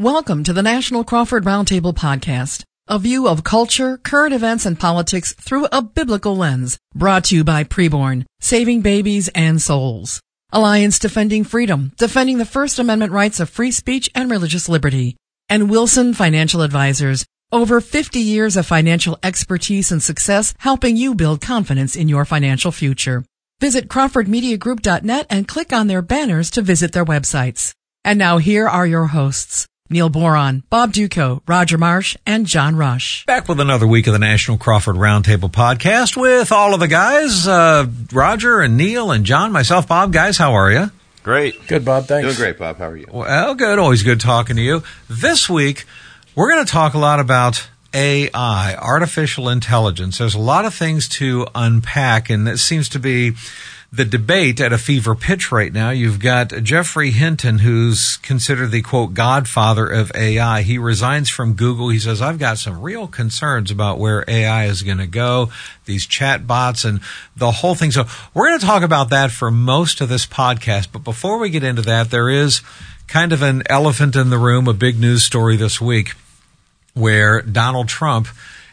Welcome to the National Crawford Roundtable Podcast, a view of culture, current events, and politics through a biblical lens, brought to you by Preborn, saving babies and souls. Alliance Defending Freedom, defending the First Amendment rights of free speech and religious liberty. And Wilson Financial Advisors, over 50 years of financial expertise and success helping you build confidence in your financial future. Visit crawfordmediagroup.net and click on their banners to visit their websites. And now here are your hosts. Neil Boron, Bob Dutko, Roger Marsh, and John Rush. Back with another week of the National Crawford Roundtable podcast with all of the guys, uh, Roger and Neil and John, myself, Bob. Guys, how are you? Great. Good, Bob. Thanks. Doing great, Bob. How are you? Well, good. Always good talking to you. This week, we're going to talk a lot about AI, artificial intelligence. There's a lot of things to unpack, and it seems to be the debate at a fever pitch right now. You've got Geoffrey Hinton, who's considered the quote godfather of AI. He resigns from Google. He says, I've got some real concerns about where AI is going to go, these chat bots and the whole thing. So we're going to talk about that for most of this podcast. But before we get into that, there is kind of an elephant in the room, a big news story this week where Donald Trump,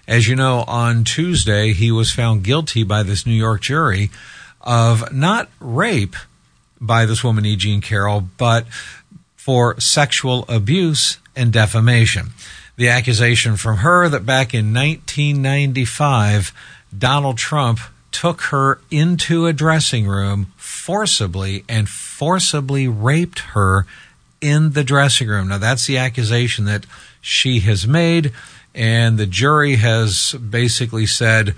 as you know, on Tuesday, he was found guilty by this New York jury of not rape by this woman, E. Jean Carroll, but for sexual abuse and defamation. The accusation from her that back in 1995, Donald Trump took her into a dressing room forcibly and forcibly raped her in the dressing room. Now, that's the accusation that she has made, and the jury has basically said,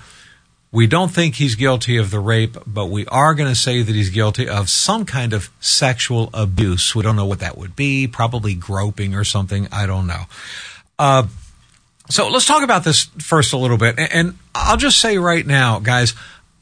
we don't think he's guilty of the rape, but we are going to say that he's guilty of some kind of sexual abuse. We don't know what that would be, probably groping or something. I don't know. Uh, so let's talk about this first a little bit. And I'll just say right now, guys,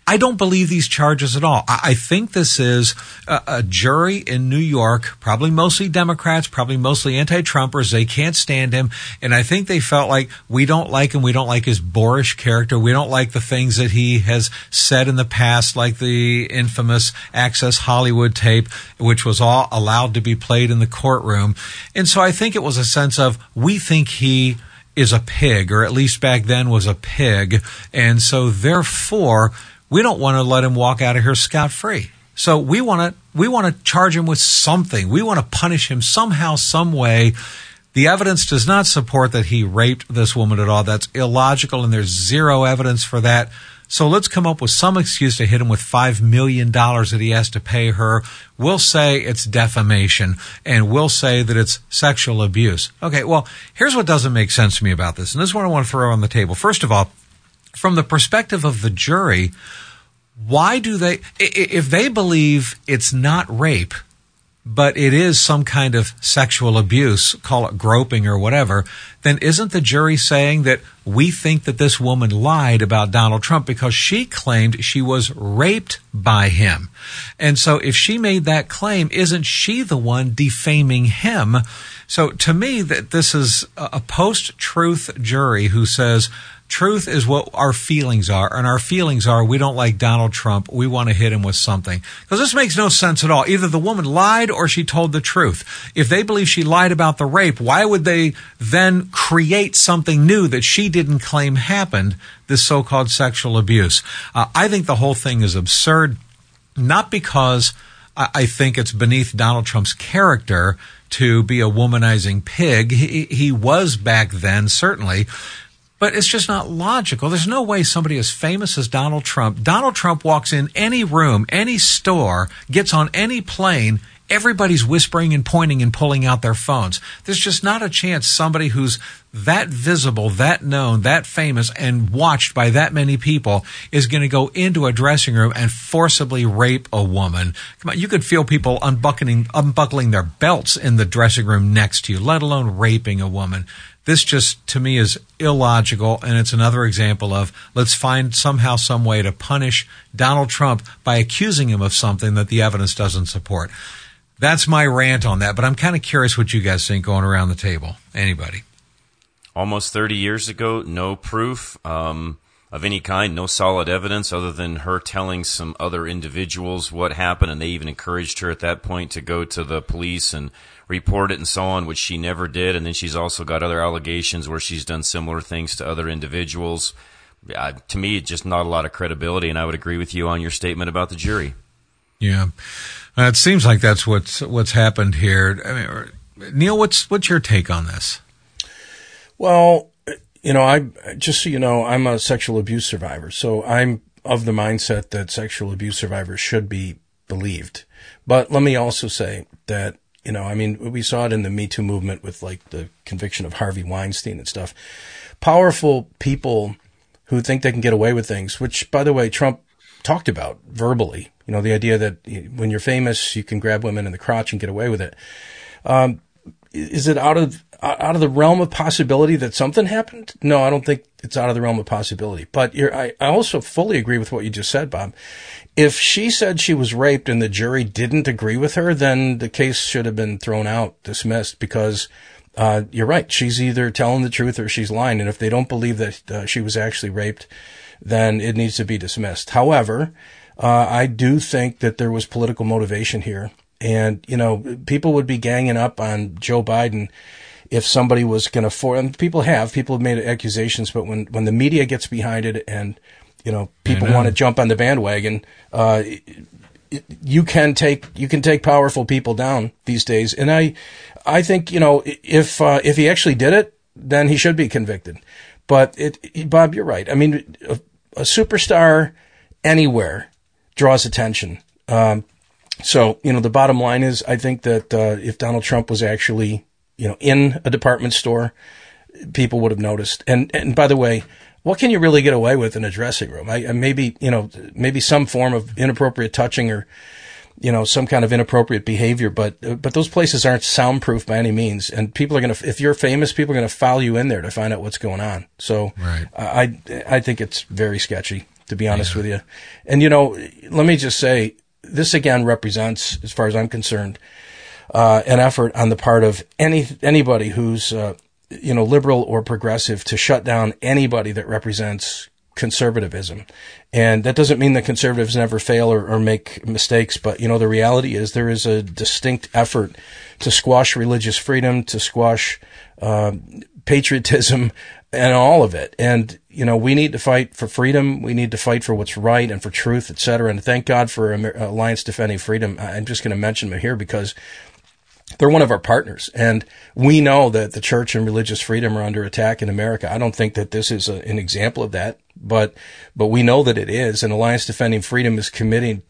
I don't believe these charges at all. I think this is a, a, jury in New York, probably mostly Democrats, probably mostly anti-Trumpers. They can't stand him. And I think they felt like we don't like him. We don't like his boorish character. We don't like the things that he has said in the past, like the infamous Access Hollywood tape, which was all allowed to be played in the courtroom. And so I think it was a sense of we think he is a pig, or at least back then was a pig. And so therefore, we don't want to let him walk out of here scot free. So we want to we want to charge him with something. We want to punish him somehow, some way. The evidence does not support that he raped this woman at all. That's illogical, and there's zero evidence for that. So let's come up with some excuse to hit him with $5 million that he has to pay her. We'll say it's defamation, and we'll say that it's sexual abuse. Okay, well, here's what doesn't make sense to me about this, and this is what I want to throw on the table. First of all, from the perspective of the jury, why do they, if they believe it's not rape, but it is some kind of sexual abuse, call it groping or whatever, then isn't the jury saying that we think that this woman lied about Donald Trump because she claimed she was raped by him? And so if she made that claim, isn't she the one defaming him? So to me, that this is a post truth jury who says, Truth is what our feelings are, and our feelings are we don't like Donald Trump. We want to hit him with something. Because this makes no sense at all. Either the woman lied or she told the truth. If they believe she lied about the rape, why would they then create something new that she didn't claim happened, this so called sexual abuse? Uh, I think the whole thing is absurd, not because I think it's beneath Donald Trump's character to be a womanizing pig. He, he was back then, certainly. But it's just not logical. There's no way somebody as famous as Donald Trump, Donald Trump walks in any room, any store, gets on any plane, everybody's whispering and pointing and pulling out their phones. There's just not a chance somebody who's that visible, that known, that famous, and watched by that many people is going to go into a dressing room and forcibly rape a woman. Come on, you could feel people unbuckling, unbuckling their belts in the dressing room next to you, let alone raping a woman. This just, to me, is illogical, and it's another example of let's find somehow some way to punish Donald Trump by accusing him of something that the evidence doesn't support. That's my rant on that, but I'm kind of curious what you guys think going around the table. Anybody? Almost 30 years ago, no proof. Um, of any kind, no solid evidence other than her telling some other individuals what happened, and they even encouraged her at that point to go to the police and report it and so on, which she never did. And then she's also got other allegations where she's done similar things to other individuals. Uh, to me, it's just not a lot of credibility, and I would agree with you on your statement about the jury. Yeah, uh, it seems like that's what's what's happened here. I mean, Neil, what's what's your take on this? Well, you know, I just so you know, I'm a sexual abuse survivor, so I'm of the mindset that sexual abuse survivors should be believed. But let me also say that you know, I mean, we saw it in the Me Too movement with like the conviction of Harvey Weinstein and stuff. Powerful people who think they can get away with things, which, by the way, Trump talked about verbally. You know, the idea that when you're famous, you can grab women in the crotch and get away with it. Um, is it out of out of the realm of possibility that something happened? No, I don't think it's out of the realm of possibility. But I, I also fully agree with what you just said, Bob. If she said she was raped and the jury didn't agree with her, then the case should have been thrown out, dismissed, because uh, you're right. She's either telling the truth or she's lying. And if they don't believe that uh, she was actually raped, then it needs to be dismissed. However, uh, I do think that there was political motivation here. And, you know, people would be ganging up on Joe Biden if somebody was going to for and people have people have made accusations, but when when the media gets behind it and you know people want to jump on the bandwagon, uh, you can take you can take powerful people down these days. And I I think you know if uh, if he actually did it, then he should be convicted. But it, Bob, you're right. I mean, a, superstar anywhere draws attention. Um, so you know, the bottom line is, I think that uh, if Donald Trump was actually you know, in a department store, people would have noticed. And, and by the way, what can you really get away with in a dressing room? I, maybe, you know, maybe some form of inappropriate touching or, you know, some kind of inappropriate behavior, but, but those places aren't soundproof by any means. And people are going to, if you're famous, people are going to follow you in there to find out what's going on. So right. I, I think it's very sketchy, to be honest yeah. with you. And, you know, let me just say, this again represents, as far as I'm concerned, uh, an effort on the part of any anybody who's uh, you know liberal or progressive to shut down anybody that represents conservatism. And that doesn't mean that conservatives never fail or, or, make mistakes, but you know, the reality is there is a distinct effort to squash religious freedom, to squash uh, patriotism, and all of it. And you know, we need to fight for freedom. We need to fight for what's right and for truth, et cetera. And thank God for Alliance Defending Freedom. I'm just going to mention them here because they're one of our partners. And we know that the church and religious freedom are under attack in America. I don't think that this is a, an example of that, but, but we know that it is. And Alliance Defending Freedom is committing,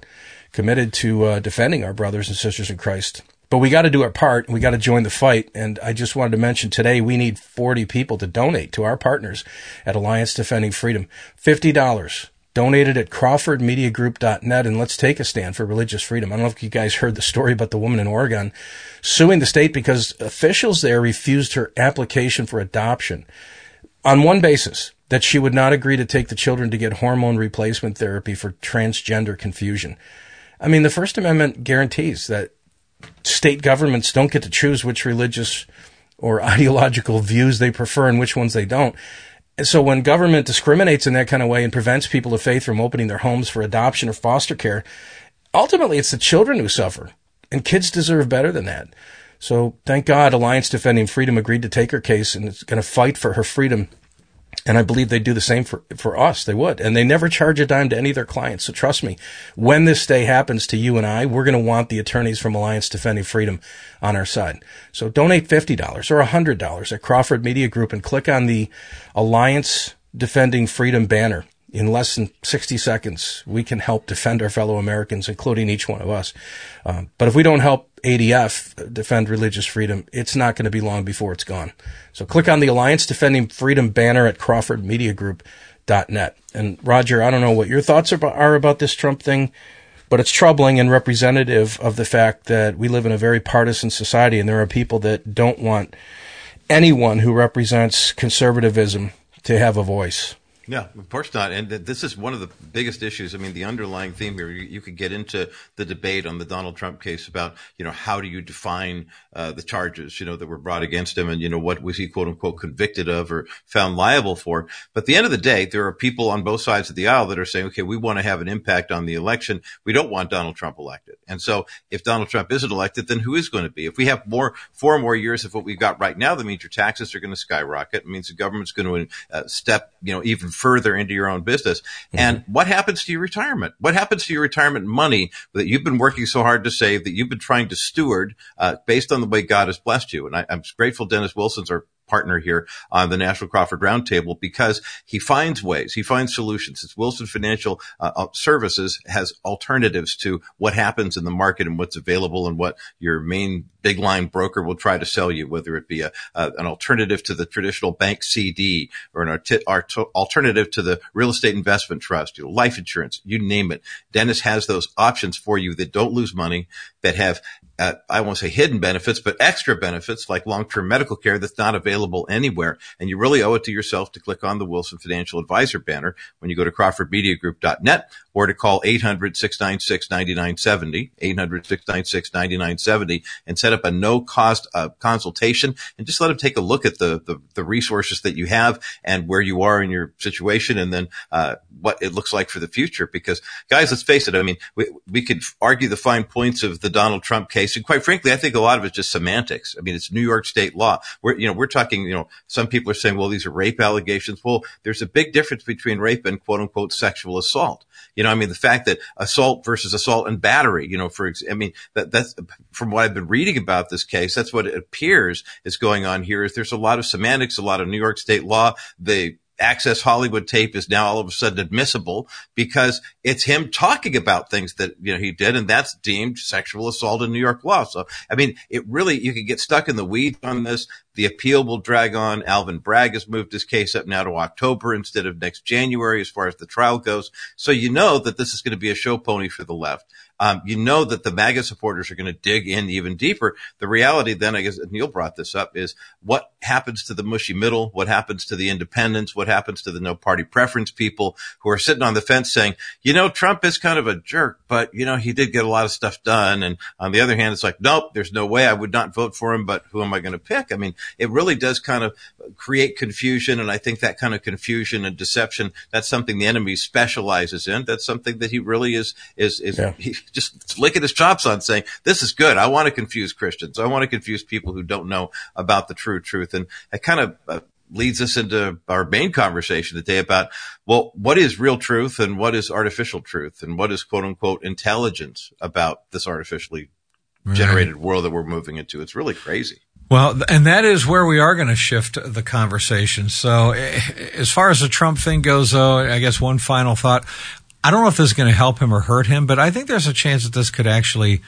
committed to uh, defending our brothers and sisters in Christ. But we got to do our part. We got to join the fight. And I just wanted to mention today we need 40 people to donate to our partners at Alliance Defending Freedom. $50 donated at crawfordmediagroup.net and let's take a stand for religious freedom. I don't know if you guys heard the story about the woman in Oregon suing the state because officials there refused her application for adoption on one basis that she would not agree to take the children to get hormone replacement therapy for transgender confusion. I mean, the First Amendment guarantees that state governments don't get to choose which religious or ideological views they prefer and which ones they don't. And so when government discriminates in that kind of way and prevents people of faith from opening their homes for adoption or foster care, ultimately it's the children who suffer. And kids deserve better than that. So thank God Alliance Defending Freedom agreed to take her case and is going to fight for her freedom and I believe they'd do the same for, for us. They would. And they never charge a dime to any of their clients. So trust me, when this day happens to you and I, we're going to want the attorneys from Alliance Defending Freedom on our side. So donate $50 or $100 at Crawford Media Group and click on the Alliance Defending Freedom banner in less than 60 seconds, we can help defend our fellow Americans, including each one of us. Um, but if we don't help ADF defend religious freedom, it's not going to be long before it's gone. So click on the Alliance Defending Freedom banner at crawfordmediagroup.net. And Roger, I don't know what your thoughts are about this Trump thing, but it's troubling and representative of the fact that we live in a very partisan society and there are people that don't want anyone who represents conservatism to have a voice. Yeah, of course not. And this is one of the biggest issues. I mean, the underlying theme here, you, you could get into the debate on the Donald Trump case about, you know, how do you define uh, the charges, you know, that were brought against him and, you know, what was he quote unquote convicted of or found liable for. But at the end of the day, there are people on both sides of the aisle that are saying, okay, we want to have an impact on the election. We don't want Donald Trump elected. And so if Donald Trump isn't elected, then who is going to be? If we have more, four more years of what we've got right now, that means your taxes are going to skyrocket. It means the government's going to uh, step, you know, even further into your own business. Mm-hmm. And what happens to your retirement? What happens to your retirement money that you've been working so hard to save that you've been trying to steward uh, based on the way God has blessed you? And I, I'm grateful Dennis Wilson's our partner here on the National Crawford Roundtable because he finds ways, he finds solutions. It's Wilson Financial uh, uh, Services has alternatives to what happens in the market and what's available and what your main big line broker will try to sell you, whether it be a, an alternative to the traditional bank CD or an alternative to the real estate investment trust, you know, life insurance, you name it. Dennis has those options for you that don't lose money, that have uh, I won't say hidden benefits, but extra benefits like long-term medical care that's not available anywhere. And you really owe it to yourself to click on the Wilson Financial Advisor banner when you go to crawfordmediagroup.net or to call 800-696-9970, 800-696-9970 and set up a no cost uh, consultation and just let them take a look at the, the, the, resources that you have and where you are in your situation and then, uh, what it looks like for the future. Because guys, let's face it. I mean, we, we could argue the fine points of the Donald Trump case. And quite frankly, I think a lot of it's just semantics. I mean, it's New York state law. We're, you know, we're talking, you know, some people are saying, well, these are rape allegations. Well, there's a big difference between rape and quote unquote sexual assault. You know, I mean, the fact that assault versus assault and battery, you know, for, I mean, that, that's from what I've been reading about this case, that's what it appears is going on here is there's a lot of semantics, a lot of New York state law. The Access Hollywood tape is now all of a sudden admissible because it's him talking about things that, you know, he did. And that's deemed sexual assault in New York law. So, I mean, it really, you can get stuck in the weeds on this. The appeal will drag on. Alvin Bragg has moved his case up now to October instead of next January as far as the trial goes. So you know that this is going to be a show pony for the left. Um, you know that the MAGA supporters are going to dig in even deeper. The reality then, I guess Neil brought this up, is what happens to the mushy middle? What happens to the independents? What happens to the no party preference people who are sitting on the fence saying, you know, Trump is kind of a jerk, but you know, he did get a lot of stuff done. And on the other hand, it's like, nope, there's no way I would not vote for him, but who am I going to pick? I mean, it really does kind of create confusion. And I think that kind of confusion and deception, that's something the enemy specializes in. That's something that he really is, is, is yeah. he just licking his chops on saying, this is good. I want to confuse Christians. I want to confuse people who don't know about the true truth. And it kind of uh, leads us into our main conversation today about, well, what is real truth and what is artificial truth and what is quote unquote intelligence about this artificially generated right. world that we're moving into? It's really crazy. Well, and that is where we are going to shift the conversation. So, eh, as far as the Trump thing goes, though, I guess one final thought. I don't know if this is going to help him or hurt him, but I think there's a chance that this could actually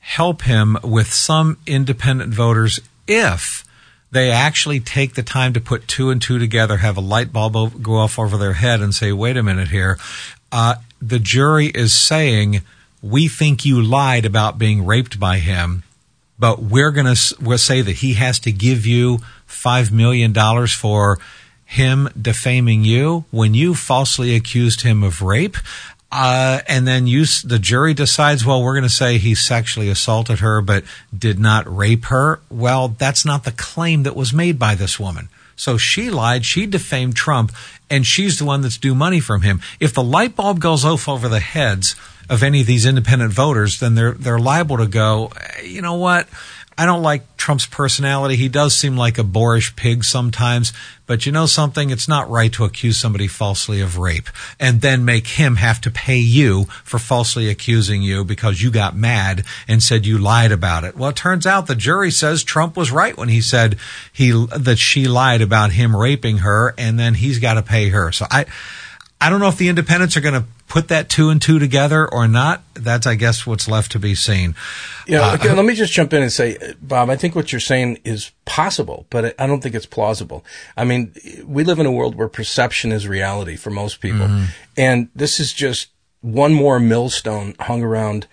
help him with some independent voters if they actually take the time to put two and two together, have a light bulb go off over their head and say, wait a minute here. Uh, the jury is saying, we think you lied about being raped by him but we're going to say that he has to give you $5 million for him defaming you when you falsely accused him of rape. Uh, and then you, the jury decides, well, we're going to say he sexually assaulted her, but did not rape her. Well, that's not the claim that was made by this woman. So she lied. She defamed Trump and she's the one that's due money from him. If the light bulb goes off over the heads of any of these independent voters, then they're they're liable to go. You know what? I don't like Trump's personality. He does seem like a boorish pig sometimes, but you know something? It's not right to accuse somebody falsely of rape and then make him have to pay you for falsely accusing you because you got mad and said you lied about it. Well, it turns out the jury says Trump was right when he said he that she lied about him raping her and then he's got to pay her. So I I don't know if the independents are going to put that two and two together or not. That's, I guess, what's left to be seen. Yeah. Uh, okay, let me just jump in and say, Bob, I think what you're saying is possible, but I don't think it's plausible. I mean, we live in a world where perception is reality for most people. Mm-hmm. And this is just one more millstone hung around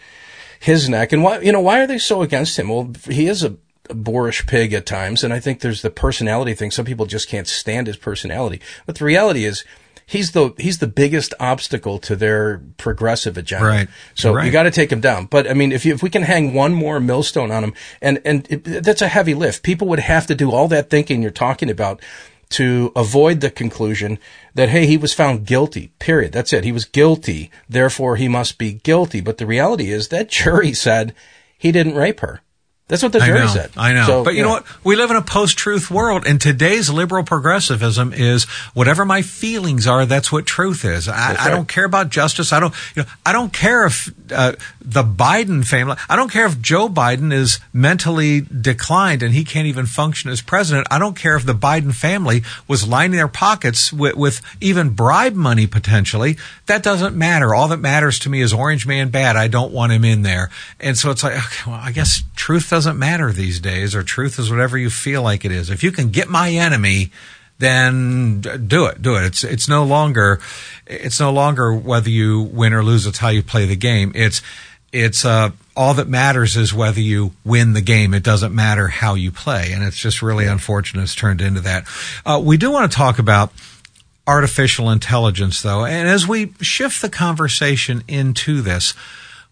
his neck. And why, you know, why are they so against him? Well, he is a, a boorish pig at times. And I think there's the personality thing. Some people just can't stand his personality. But the reality is, he's the he's the biggest obstacle to their progressive agenda. Right. So Right. you got to take him down. But I mean, if you, if we can hang one more millstone on him, and and it, that's a heavy lift. People would have to do all that thinking you're talking about to avoid the conclusion that hey, he was found guilty. Period. That's it. He was guilty. Therefore, he must be guilty. But the reality is that jury said he didn't rape her. That's what the I jury know, said. I know. So, but you know what? We live in a post-truth world, and today's liberal progressivism is whatever my feelings are, that's what truth is. I, That's I don't care about justice. I don't, you know, I don't care if uh, the Biden family. I don't care if Joe Biden is mentally declined and he can't even function as president. I don't care if the Biden family was lining their pockets with, with even bribe money potentially. That doesn't matter. All that matters to me is Orange Man bad. I don't want him in there. And so it's like, okay, well, I guess truth doesn't matter these days, or truth is whatever you feel like it is. If you can get my enemy, then do it. Do it. It's it's no longer it's no longer whether you win or lose. It's how you play the game. It's it's uh, all that matters is whether you win the game. It doesn't matter how you play, and it's just really unfortunate it's turned into that. Uh, we do want to talk about artificial intelligence, though, and as we shift the conversation into this.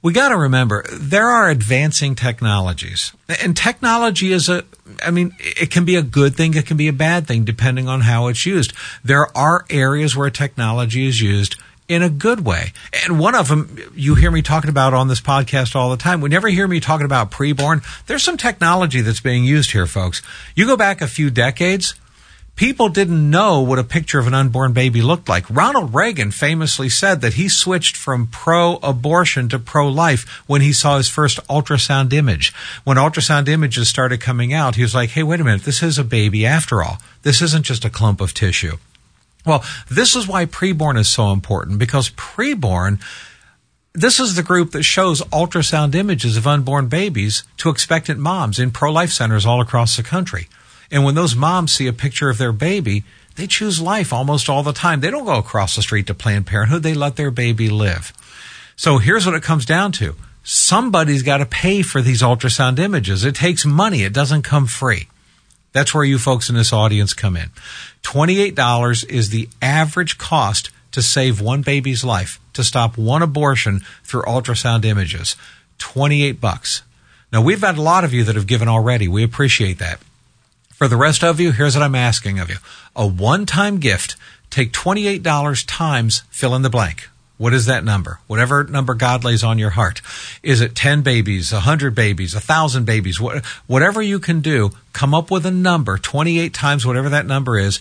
We got to remember there are advancing technologies, and technology is a. I mean, it can be a good thing, it can be a bad thing, depending on how it's used. There are areas where technology is used in a good way. And one of them you hear me talking about on this podcast all the time. We never hear me talking about preborn. There's some technology that's being used here, folks. You go back a few decades, people didn't know what a picture of an unborn baby looked like. Ronald Reagan famously said that he switched from pro abortion to pro life when he saw his first ultrasound image. When ultrasound images started coming out, he was like, hey, wait a minute, this is a baby after all. This isn't just a clump of tissue. Well, this is why preborn is so important because preborn this is the group that shows ultrasound images of unborn babies to expectant moms in pro life centers all across the country. And when those moms see a picture of their baby, they choose life almost all the time. They don't go across the street to Planned Parenthood, they let their baby live. So here's what it comes down to somebody's got to pay for these ultrasound images. It takes money, it doesn't come free. That's where you folks in this audience come in. $28 is the average cost to save one baby's life, to stop one abortion through ultrasound images. 28 bucks. Now we've had a lot of you that have given already. We appreciate that. For the rest of you, here's what I'm asking of you. A one-time gift. Take $28 times fill in the blank. What is that number? Whatever number God lays on your heart. Is it 10 babies, 100 babies, 1,000 babies? What, whatever you can do, come up with a number, 28 times whatever that number is,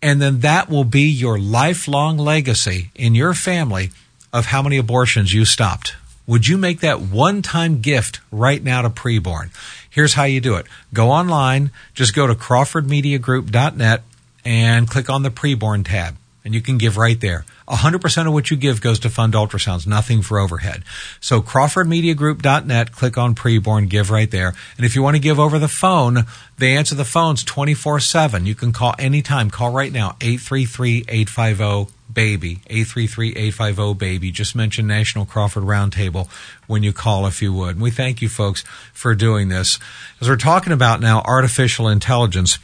and then that will be your lifelong legacy in your family of how many abortions you stopped. Would you make that one time gift right now to preborn? Here's how you do it. Go online, just go to crawfordmediagroup.net and click on the preborn tab and you can give right there. 100% of what you give goes to fund ultrasounds, nothing for overhead. So crawfordmediagroup.net, click on preborn, give right there. And if you want to give over the phone, they answer the phones 24/7. You can call anytime. Call right now 833-850 baby 833-850 baby. Just mention national crawford roundtable when you call if you would. And we thank you folks for doing this. As we're talking about now artificial intelligence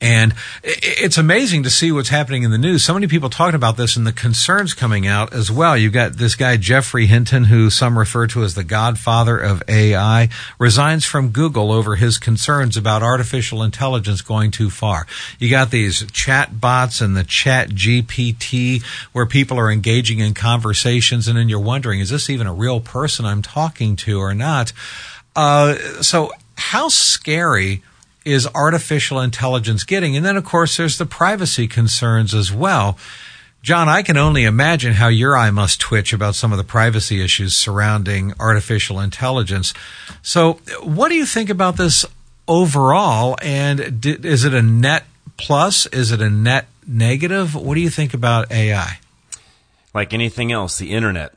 and it's amazing to see what's happening in the news. So many people talking about this and the concerns coming out as well. You've got this guy, Geoffrey Hinton, who some refer to as the godfather of AI, resigns from Google over his concerns about artificial intelligence going too far. You got these chat bots and the chat GPT where people are engaging in conversations and then you're wondering, is this even a real person I'm talking to or not? Uh, so how scary is artificial intelligence getting? And then, of course, there's the privacy concerns as well. John, I can only imagine how your eye must twitch about some of the privacy issues surrounding artificial intelligence. So, what do you think about this overall? And is it a net plus? Is it a net negative? What do you think about AI? like anything else, the internet,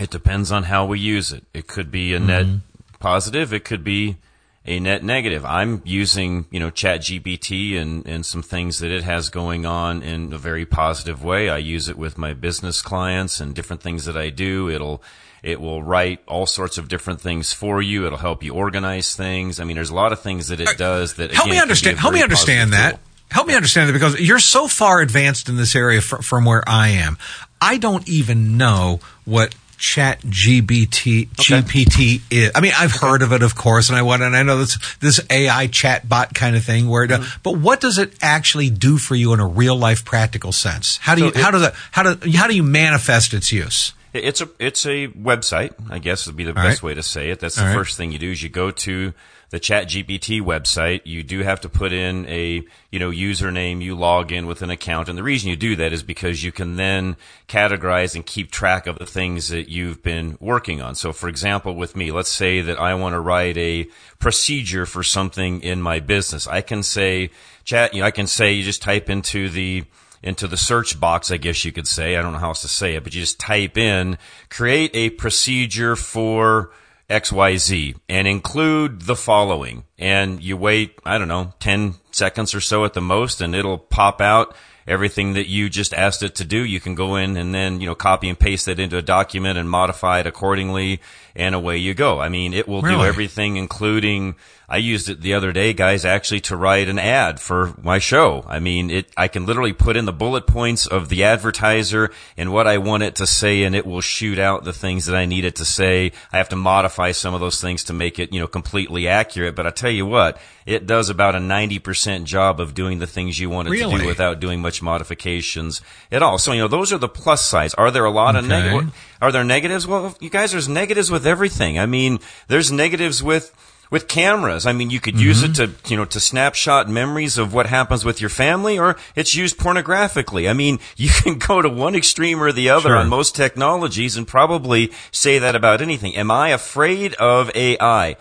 it depends on how we use it. It could be a net mm-hmm. positive. It could be a net negative. I'm using, you know, chat GPT and, and some things that it has going on in a very positive way. I use it with my business clients and different things that I do. It'll, it will write all sorts of different things for you. It'll help you organize things. I mean, there's a lot of things that it does that help again, me be a understand. Help me understand that. tool. Help me understand that because you're so far advanced in this area fr- from where I am. I don't even know what chat GBT, GPT is. I mean, I've heard of it, of course, and I want, and I know this, this AI chat bot kind of thing where, it, Mm-hmm. but what does it actually do for you in a real life practical sense? How do So you, it- how does it, how do, how do you manifest its use? It's a it's a website, I guess would be the All best right. way to say it. That's All the right. first thing you do is you go to the ChatGPT website. You do have to put in a you know username. You log in with an account, and the reason you do that is because you can then categorize and keep track of the things that you've been working on. So, for example, with me, let's say that I want to write a procedure for something in my business. I can say chat. You know, I can say you just type into the into the search box, I guess you could say. I don't know how else to say it, but you just type in, create a procedure for XYZ and include the following. And you wait, I don't know, 10 seconds or so at the most, and it'll pop out everything that you just asked it to do. You can go in and then, you know, copy and paste that into a document and modify it accordingly, and away you go. I mean, it will do everything, including I used it the other day, guys, actually to write an ad for my show. I mean, it, I can literally put in the bullet points of the advertiser and what I want it to say, and it will shoot out the things that I need it to say. I have to modify some of those things to make it, you know, completely accurate. But I tell you what, it does about a 90% job of doing the things you want it to do without doing much modifications at all. So, you know, those are the plus sides. Are there a lot of Okay. Are there negatives? Well, you guys, there's negatives with everything. I mean, there's negatives with with cameras. I mean, you could use it mm-hmm. to, you know, to snapshot memories of what happens with your family, or it's used pornographically. I mean, you can go to one extreme or the other Sure. on most technologies and probably say that about anything. Am I afraid of AI?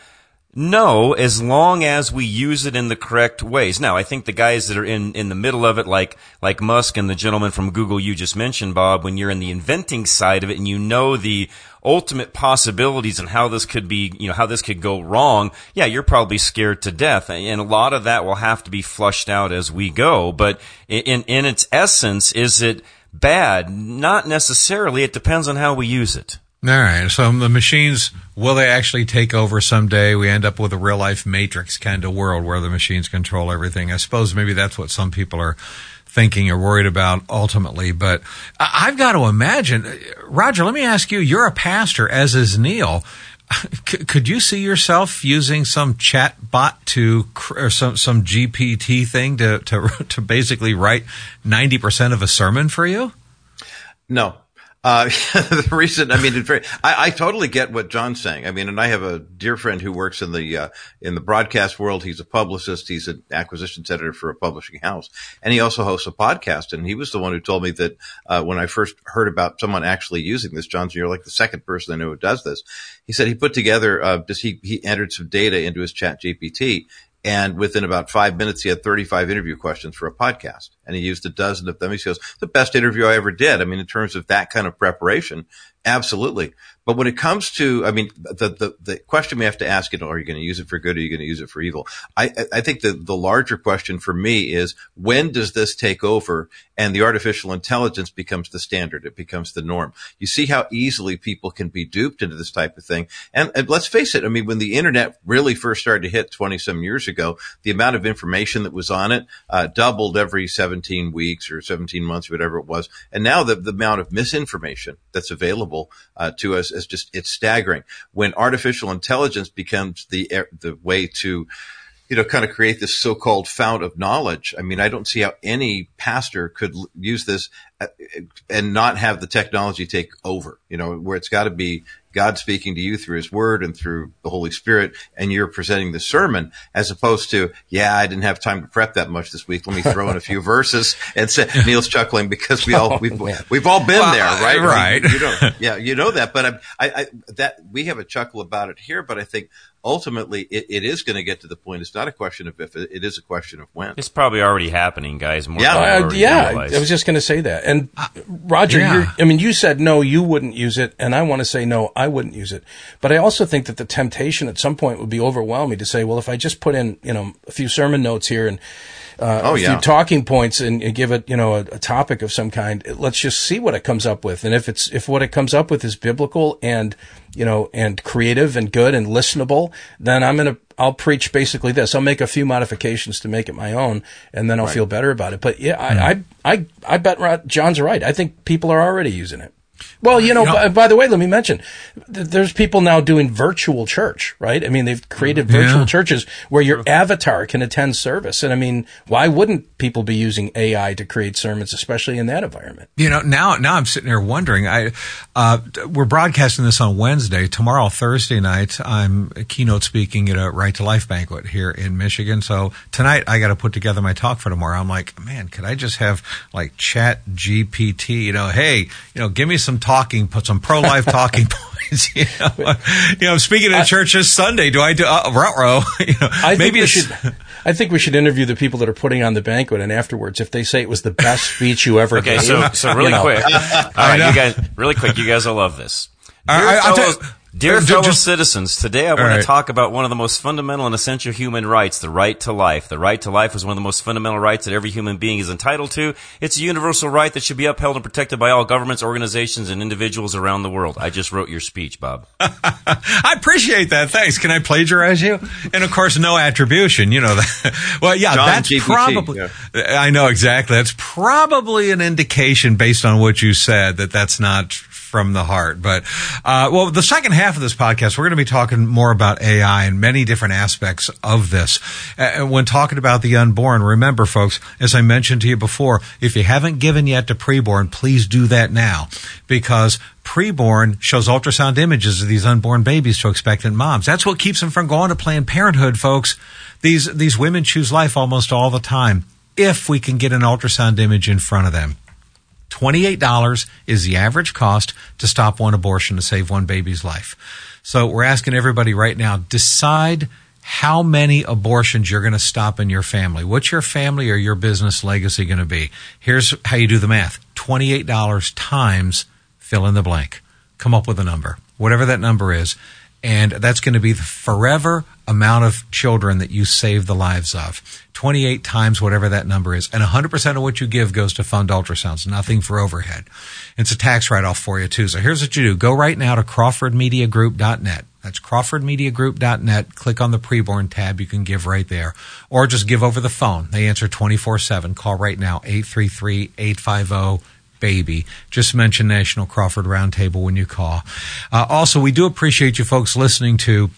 No, as long as we use it in the correct ways. Now, I think the guys that are in, in the middle of it, like, like Musk and the gentleman from Google you just mentioned, Bob, when you're in the inventing side of it and you know the ultimate possibilities and how this could be, you know, how this could go wrong, yeah, you're probably scared to death. And a lot of that will have to be flushed out as we go. But in, in its essence, is it bad? Not necessarily. It depends on how we use it. All right. So the machines, will they actually take over someday? We end up with a real life matrix kind of world where the machines control everything. I suppose maybe that's what some people are thinking or worried about ultimately. But I've got to imagine, Roger, let me ask you, you're a pastor, as is Neil. Could you see yourself using some chat bot to, or some, some GPT thing to, to, to basically write 90% of a sermon for you? No. Uh, the reason, I mean, very, I, I totally get what John's saying. I mean, and I have a dear friend who works in the, uh, in the broadcast world. He's a publicist. He's an acquisition editor for a publishing house. And he also hosts a podcast. And he was the one who told me that, uh, when I first heard about someone actually using this, John's, you're like the second person I know who does this. He said he put together, uh, just he, he entered some data into his chat GPT and within about five minutes, he had 35 interview questions for a podcast. And he used a dozen of them. He goes, the best interview I ever did. I mean, in terms of that kind of preparation, absolutely. But when it comes to, I mean, the, the, the question we have to ask, you know, are you going to use it for good? Or are you going to use it for evil? I, I think the, the larger question for me is when does this take over and the artificial intelligence becomes the standard? It becomes the norm. You see how easily people can be duped into this type of thing. And, and let's face it. I mean, when the internet really first started to hit 20 some years ago, the amount of information that was on it, uh, doubled every 17 weeks or 17 months, whatever it was. And now the, the amount of misinformation that's available, uh, to us is just, it's staggering. When artificial intelligence becomes the, the way to, you know, kind of create this so-called fount of knowledge. I mean, I don't see how any pastor could use this uh, and not have the technology take over, you know, where it's got to be God speaking to you through his word and through the Holy Spirit and you're presenting the sermon as opposed to, yeah, I didn't have time to prep that much this week. Let me throw in a few verses and say, Neil's chuckling because we all, oh, we've, we've all been Well, there, right? right. You, you know, yeah, you know that, but I, I, I, that we have a chuckle about it here, but I think ultimately it, it is going to get to the point. It's not a question of if, it is a question of when. It's probably already happening, guys. More Yeah. than Uh, already yeah, realize. I was just going to say that. And Roger, yeah. you're, I mean, you said no, you wouldn't use it, and I want to say no, I wouldn't use it. But I also think that the temptation at some point would be overwhelming to say, well, if I just put in, you know, a few sermon notes here and uh, Oh, a few talking points and, and give it, you know, a, a topic of some kind, let's just see what it comes up with. And if it's if what it comes up with is biblical and you know and creative and good and listenable, then I'm gonna I'll preach basically this. I'll make a few modifications to make it my own, and then I'll feel better about it. But yeah, I, I, I, I bet John's right. I think people are already using it. Well, you know, You know- by, by the way, let me mention, there's people now doing virtual church, right? I mean, they've created virtual Yeah. churches where your avatar can attend service. And I mean, why wouldn't people be using AI to create sermons, especially in that environment? You know, now now I'm sitting here wondering. I uh, we're broadcasting this on Wednesday. Tomorrow, Thursday night, I'm keynote speaking at a Right to Life banquet here in Michigan. So tonight, I got to put together my talk for tomorrow. I'm like, man, could I just have like Chat GPT? You know, hey, you know, give me some talking, put some pro life talking points. You know, you know, speaking at church this Sunday. Do I do uh, row? You know, I think maybe we it's. should. I think we should interview the people that are putting on the banquet, and afterwards, if they say it was the best speech you ever Okay, gave, so so really you know. quick. All right, you guys, really quick. You guys will love this. Dear I- I'll fellow, tell- dear ju- fellow just- citizens, today I want right. to talk about one of the most fundamental and essential human rights, the right to life. The right to life is one of the most fundamental rights that every human being is entitled to. It's a universal right that should be upheld and protected by all governments, organizations, and individuals around the world. I just wrote your speech, Bob. I appreciate that. Thanks. Can I plagiarize you? And of course, no attribution. You know that. Well, yeah, John that's GPT, probably. I know exactly. That's probably an indication based on what you said that that's not from the heart. But uh, well, the second half of this podcast, we're going to be talking more about AI and many different aspects of this. And when talking about the unborn, remember, folks, as I mentioned to you before, if you haven't given yet to preborn, please do that now because preborn shows ultrasound images of these unborn babies to expectant moms. That's what keeps them from going to Planned Parenthood, folks. These these women choose life almost all the time if we can get an ultrasound image in front of them. $28 is the average cost to stop one abortion to save one baby's life. So we're asking everybody right now, decide how many abortions you're going to stop in your family. What's your family or your business legacy going to be? Here's how you do the math. $28 times fill in the blank. Come up with a number, whatever that number is. And that's going to be the forever amount of children that you save the lives of. 28 times whatever that number is. And 100% of what you give goes to fund ultrasounds, nothing for overhead. It's a tax write off for you too. So here's what you do. Go right now to crawfordmediagroup.net. That's crawfordmediagroup.net. Click on the preborn tab. You can give right there. Or just give over the phone. They answer 24 7. Call right now, 833 850 baby. Just mention National Crawford Roundtable when you call. Uh, also, we do appreciate you folks listening to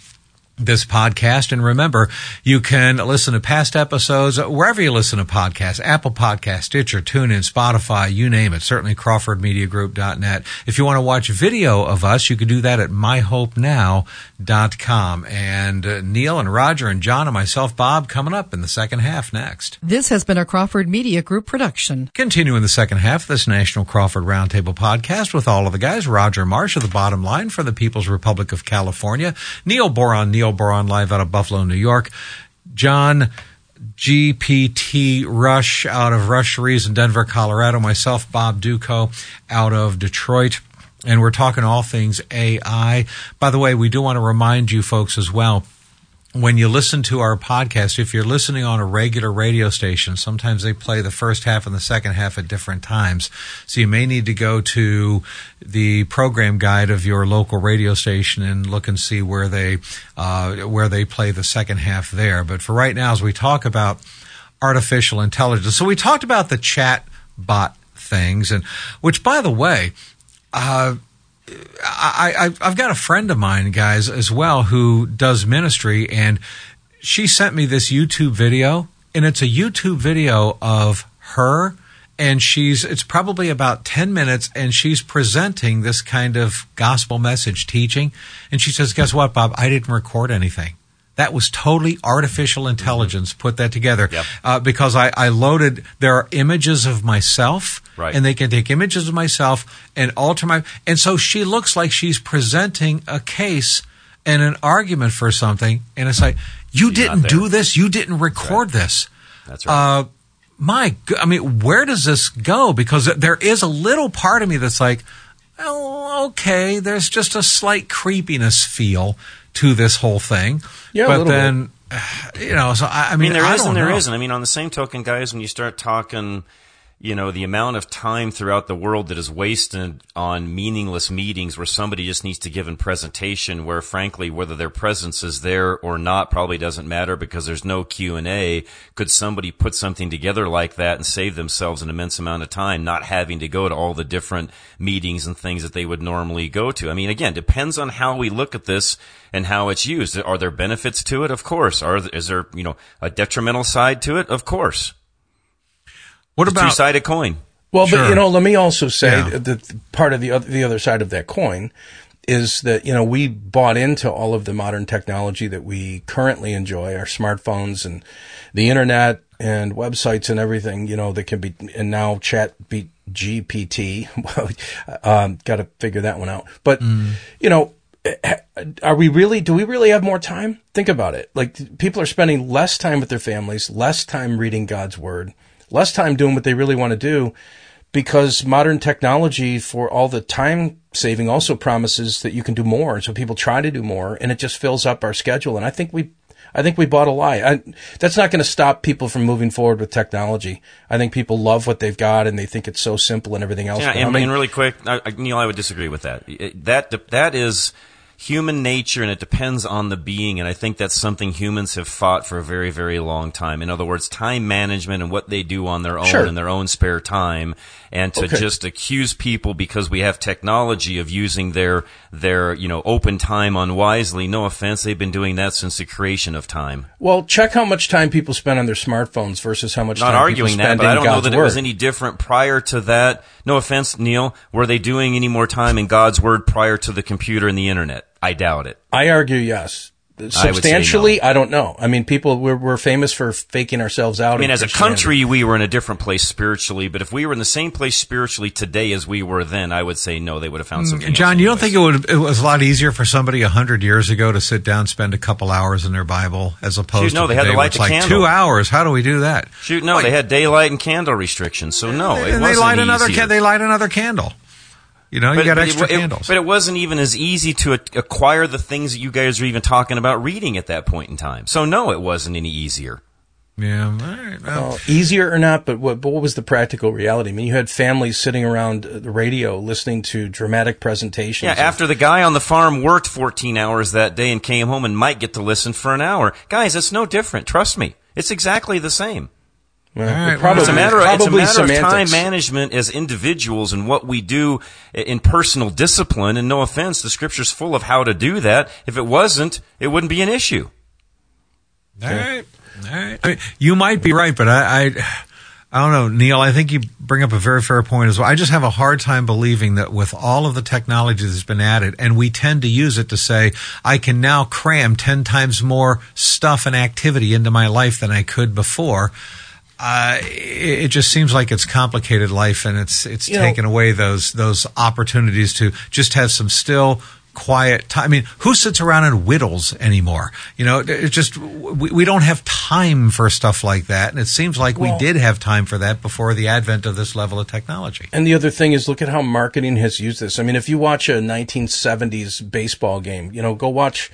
this podcast. And remember, you can listen to past episodes wherever you listen to podcasts, Apple Podcast, Stitcher, TuneIn, Spotify, you name it. Certainly crawfordmediagroup.net. If you want to watch video of us, you can do that at myhopenow.com. And uh, Neil and Roger and John and myself, Bob, coming up in the second half next. This has been a Crawford Media Group production. Continue in the second half of this National Crawford Roundtable podcast with all of the guys. Roger Marsh of the Bottom Line for the People's Republic of California. Neil Boron, Neil Boron live out of Buffalo, New York. John GPT Rush out of Rush in Denver, Colorado. Myself, Bob Dutko out of Detroit. And we're talking all things AI. By the way, we do want to remind you folks as well when you listen to our podcast, if you're listening on a regular radio station, sometimes they play the first half and the second half at different times. So you may need to go to the program guide of your local radio station and look and see where they uh, where they play the second half there. But for right now, as we talk about artificial intelligence, so we talked about the chat bot things, and which, by the way, uh, I, I, I've got a friend of mine, guys, as well, who does ministry, and she sent me this YouTube video, and it's a YouTube video of her, and she's it's probably about ten minutes, and she's presenting this kind of gospel message teaching, and she says, "Guess what, Bob? I didn't record anything." That was totally artificial intelligence put that together Yep. uh, because I, I loaded. There are images of myself, Right. and they can take images of myself and alter my. And so she looks like she's presenting a case and an argument for something, and it's like you She's didn't do this, you didn't record this. That's right. Uh, my, I mean, where does this go? Because there is a little part of me that's like, oh, okay, there's just a slight creepiness feel to this whole thing. Yeah, but little then, you know, so I, I I mean, mean, there I is don't and there know. not I mean, on the same token, guys, when you start talking, you know, the amount of time throughout the world that is wasted on meaningless meetings where somebody just needs to give a presentation where frankly, whether their presence is there or not probably doesn't matter because there's no Q&A. Could somebody put something together like that and save themselves an immense amount of time not having to go to all the different meetings and things that they would normally go to? I mean, again, depends on how we look at this and how it's used. Are there benefits to it? Of course. Are, is there, you know, a detrimental side to it? Of course. What It's a about two-sided coin. Well, Sure. but you know, let me also say Yeah. that part of the other, the other side of that coin is that you know we bought into all of the modern technology that we currently enjoy, our smartphones and the internet and websites and everything. You know that can be and now Chat B- GPT. Well, um, got to figure that one out. But you know. Are we really, do we really have more time? Think about it. Like people are spending less time with their families, less time reading God's word, less time doing what they really want to do because modern technology for all the time saving also promises that you can do more. So people try to do more and it just fills up our schedule. And I think we, I think we bought a lie. I, that's not going to stop people from moving forward with technology. I think people love what they've got and they think it's so simple and everything else. Yeah, and, how many- and really quick, I, I- Neil, I would disagree with that. That that is human nature, and it depends on the being. And I think that's something humans have fought for a very, very long time. In other words, time management and what they do on their own Sure. in their own spare time, and to Okay. just accuse people because we have technology of using their their you know open time unwisely. No offense, they've been doing that since the creation of time. well, check how much time people spend on their smartphones versus how much Not time arguing people that, spend but I don't know God's that word. it was any different prior to that. No offense, Neil. Were they doing any more time in God's Word prior to the computer and the internet? I doubt it. I argue yes. say no. Substantially, I, don't know. I mean, people we're, we're famous for faking ourselves out. I mean, as a country, we were in a different place spiritually, but if we were in the same place spiritually today as we were then, I would say no, they would have found mm, something. else John, you don't think it would it was a lot easier for somebody a hundred years ago to sit down, spend a couple hours in their Bible, as opposed Shoot, no, to they had to light where the like candle. two hours. How do we do that? Shoot, no, Wait. they had daylight and candle restrictions, so no, it and wasn't they light another easier. ca- they light another candle. You know, you got but extra it, it- candles. but it wasn't even as easy to a- acquire the things that you guys are even talking about reading at that point in time. So no, it wasn't any easier. yeah, all right. well, Well, easier or not, but what, but what was the practical reality? I mean, you had families sitting around uh, the radio listening to dramatic presentations. Yeah, of- after the guy on the farm worked 14 hours that day and came home and might get to listen for an hour. Guys, it's no different. Trust me. It's exactly the same. Well, right, probably, It's a matter, of, it's a matter of time management as individuals and what we do in personal discipline. And no offense, the scripture's full of how to do that. If it wasn't, it wouldn't be an issue. all right, all right. I mean, you might be right, but I, I, I don't know, Neil. I think you bring up a very fair point as well. I just have a hard time believing that with all of the technology that's been added, and we tend to use it to say, I can now cram ten times more stuff and activity into my life than I could before. Uh, it, it just seems like it's complicated life, and it's it's You know- taken away those those opportunities to just have some still quiet time. I mean, who sits around and whittles anymore? You know, it's just we, we don't have time for stuff like that, and it seems like Well- we did have time for that before the advent of this level of technology. And the other thing is, look at how marketing has used this. I mean, if you watch a 1970s baseball game, you know, go watch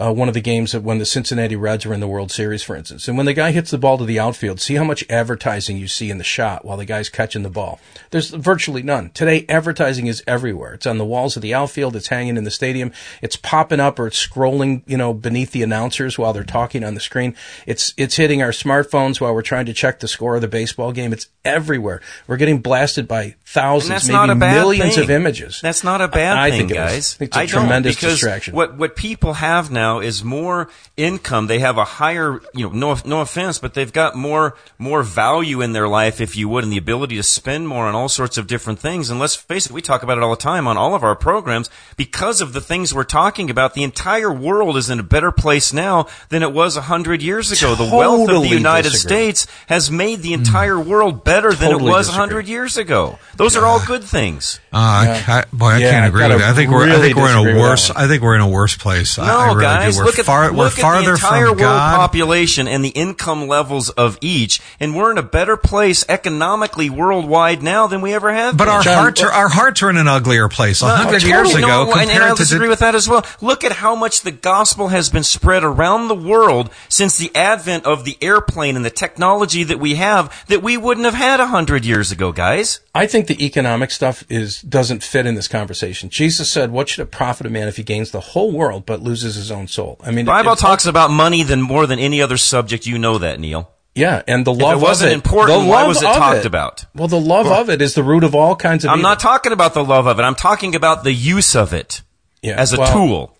uh, one of the games that when the Cincinnati Reds were in the World Series, for instance. And when the guy hits the ball to the outfield, see how much advertising you see in the shot while the guy's catching the ball. There's virtually none. Today, advertising is everywhere. It's on the walls of the outfield. It's hanging in the stadium. It's popping up or it's scrolling, you know, beneath the announcers while they're talking on the screen. It's, it's hitting our smartphones while we're trying to check the score of the baseball game. It's everywhere. We're getting blasted by thousands, maybe not a bad millions thing. of images. That's not a bad I thing, think guys. It's a I tremendous because distraction. What what people have now is more income. They have a higher, you know, no no offense, but they've got more more value in their life, if you would, and the ability to spend more on all sorts of different things. And let's face it, we talk about it all the time on all of our programs because of the things we're talking about. The entire world is in a better place now than it was a hundred years ago. the wealth of the United disagree. States has made the mm. entire world better than Totally it was a hundred years ago. Those are all good things. Uh, I, boy, I Yeah, can't agree gotta with that. I think we're I think we're in a worse one. I think we're in a worse place. I- I No, really guys. We're, look at, far, look we're at farther the entire from world God. population and the income levels of each, and we're in a better place economically worldwide now than we ever have. but been. our John, hearts are our hearts are in an uglier place. A hundred totally, years ago, no, and, compared and I to disagree the, with that as well. Look at how much the gospel has been spread around the world since the advent of the airplane and the technology that we have that we wouldn't have had a hundred years ago, guys. I think the economic stuff is doesn't fit in this conversation. Jesus said, "What should it profit a man if he gains the whole world but loses his own soul?" I mean, The Bible if- talks about money than more than any other subject. You know that, Neil. Yeah, and the love wasn't of it, important, why was it talked about? Well, the love of it is the root of all kinds of. I'm evil. not talking about the love of it. I'm talking about the use of it Yeah, as a well, tool.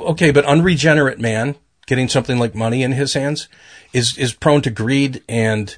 Okay, but unregenerate man getting something like money in his hands is is prone to greed and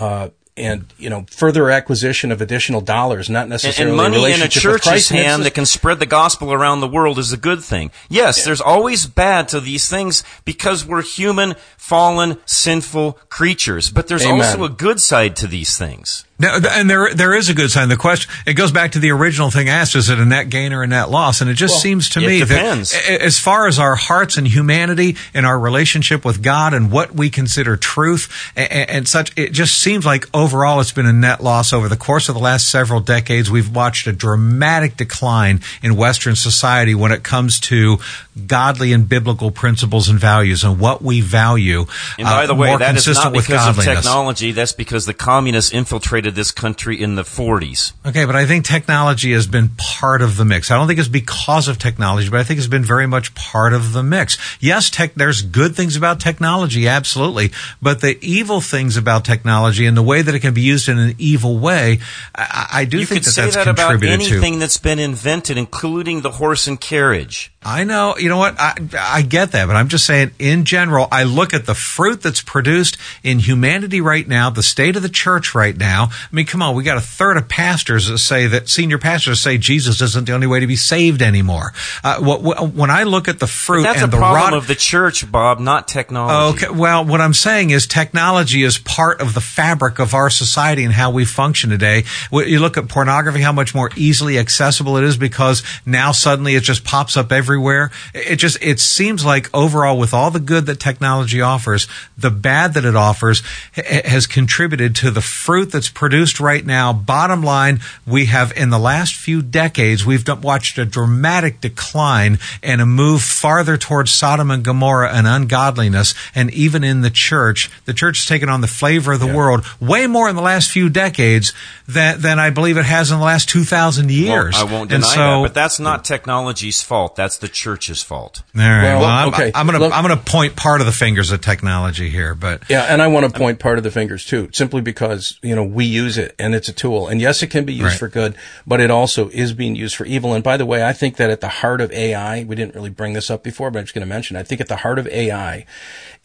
uh, and you know further acquisition of additional dollars, not necessarily and money in a church's. And hand that can spread the gospel around the world is a good thing. Yes, there's always bad to these things because we're human, fallen, sinful creatures. But there's Amen. also a good side to these things. No, and there there is a good sign. The question it goes back to the original thing asked: Is it a net gain or a net loss? And it just seems to me depends. that as far as our hearts and humanity and our relationship with God and what we consider truth and, and such, it just seems like overall it's been a net loss over the course of the last several decades. We've watched a dramatic decline in Western society when it comes to godly and biblical principles and values and what we value. And by uh, the way, more that is not because of technology. That's because the communists infiltrated this country in the 40s. Okay, but I think technology has been part of the mix. I don't think it's because of technology, but I think it's been very much part of the mix. Yes, tech, there's good things about technology, absolutely, but the evil things about technology and the way that it can be used in an evil way, I, I do You think could that say that's that about contributed to. anything that's been invented, including the horse and carriage. I know, you know what? I, I get that, but I'm just saying in general, I look at the fruit that's produced in humanity right now, the state of the church right now. I mean, come on, we got a third of pastors that say that senior pastors say Jesus isn't the only way to be saved anymore. Uh, wh- wh- when I look at the fruit That's a and the problem rot, of the church, Bob, not technology. Okay, well, what I'm saying is technology is part of the fabric of our society and how we function today. You look at pornography, how much more easily accessible it is because now suddenly it just pops up everywhere. It just, it seems like overall with all the good that technology offers, the bad that it offers ha- has contributed to the fruit that's produced right now. Bottom line, we have in the last few decades, we've watched a dramatic decline and a move farther towards Sodom and Gomorrah and ungodliness. And even in the church, the church has taken on the flavor of the world way more in the last few decades than, than I believe it has in the last 2,000 years. Well, I won't And deny so- that, but that's not technology's fault. That's the church's fault. All right. Well, Well, I'm, okay. I'm gonna Look- I'm gonna point part of the fingers at technology here, but Yeah, and I want to point part of the fingers too, simply because, you know, we use it and it's a tool. And yes, it can be used Right. for good, but it also is being used for evil. And by the way, I think that at the heart of AI, we didn't really bring this up before, but I'm just going to mention, I think at the heart of AI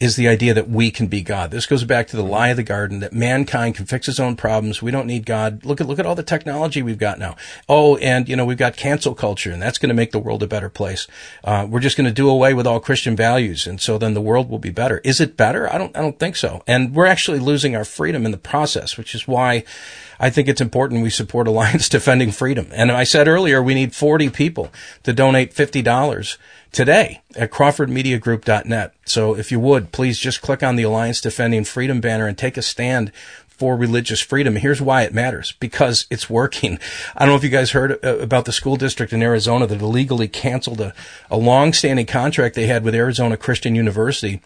is the idea that we can be God. This goes back to the lie of the garden that mankind can fix its own problems. We don't need God. Look at, look at all the technology we've got now. Oh, and, you know, we've got cancel culture and that's going to make the world a better place. Uh, we're just going to do away with all Christian values. And so then the world will be better. Is it better? I don't, I don't think so. And we're actually losing our freedom in the process, which is why I think it's important we support Alliance Defending Freedom. And I said earlier, we need 40 people to donate $50 today at crawfordmediagroup.net. So if you would, please just click on the Alliance Defending Freedom banner and take a stand for religious freedom. Here's why it matters because it's working. I don't know if you guys heard uh, about the school district in Arizona that illegally canceled a, a long-standing contract they had with Arizona Christian University.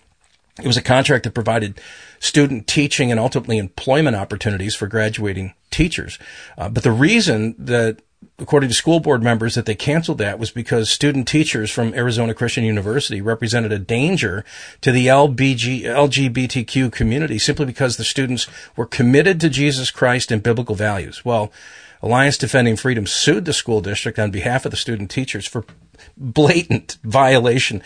It was a contract that provided student teaching and ultimately employment opportunities for graduating teachers. Uh, but the reason that according to school board members that they canceled that was because student teachers from Arizona Christian University represented a danger to the LBG, LGBTQ community simply because the students were committed to Jesus Christ and biblical values. Well, Alliance Defending Freedom sued the school district on behalf of the student teachers for blatant violation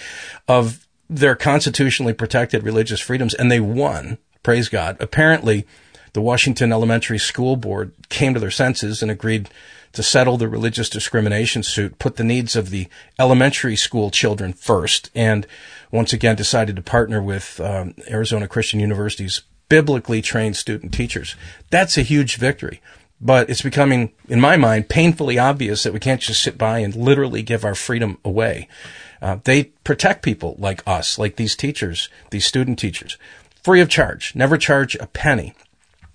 of their constitutionally protected religious freedoms and they won. Praise God. Apparently, the Washington Elementary School Board came to their senses and agreed to settle the religious discrimination suit, put the needs of the elementary school children first, and once again decided to partner with um, Arizona Christian University's biblically trained student teachers. That's a huge victory. But it's becoming, in my mind, painfully obvious that we can't just sit by and literally give our freedom away. Uh, they protect people like us, like these teachers, these student teachers, free of charge, never charge a penny.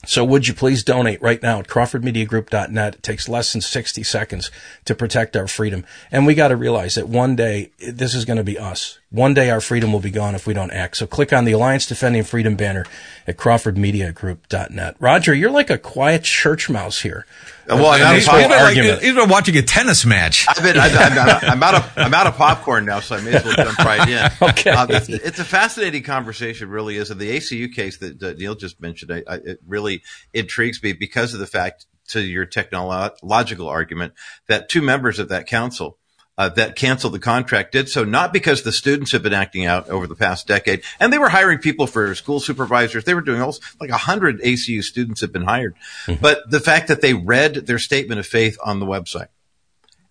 So would you please donate right now at crawfordmediagroup.net? It takes less than 60 seconds to protect our freedom. And we got to realize that one day this is going to be us. One day our freedom will be gone if we don't act. So click on the Alliance Defending Freedom banner at crawfordmediagroup.net. Roger, you're like a quiet church mouse here. Well, I'm He's been, like, he's been watching a tennis match. I've been, I've, I'm, out, I'm, out of, I'm out of popcorn now, so I may as well jump right in. okay. Uh, it's, it's, a fascinating conversation, really is. And the ACU case that, that Neil just mentioned, I, I, it really intrigues me because of the fact, to your technological argument, that two members of that council uh, that canceled the contract did so not because the students have been acting out over the past decade, and they were hiring people for school supervisors. They were doing all like a hundred ACU students have been hired, mm-hmm. but the fact that they read their statement of faith on the website,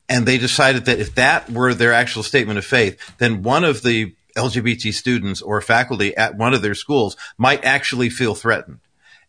and they decided that if that were their actual statement of faith, then one of the LGBT students or faculty at one of their schools might actually feel threatened.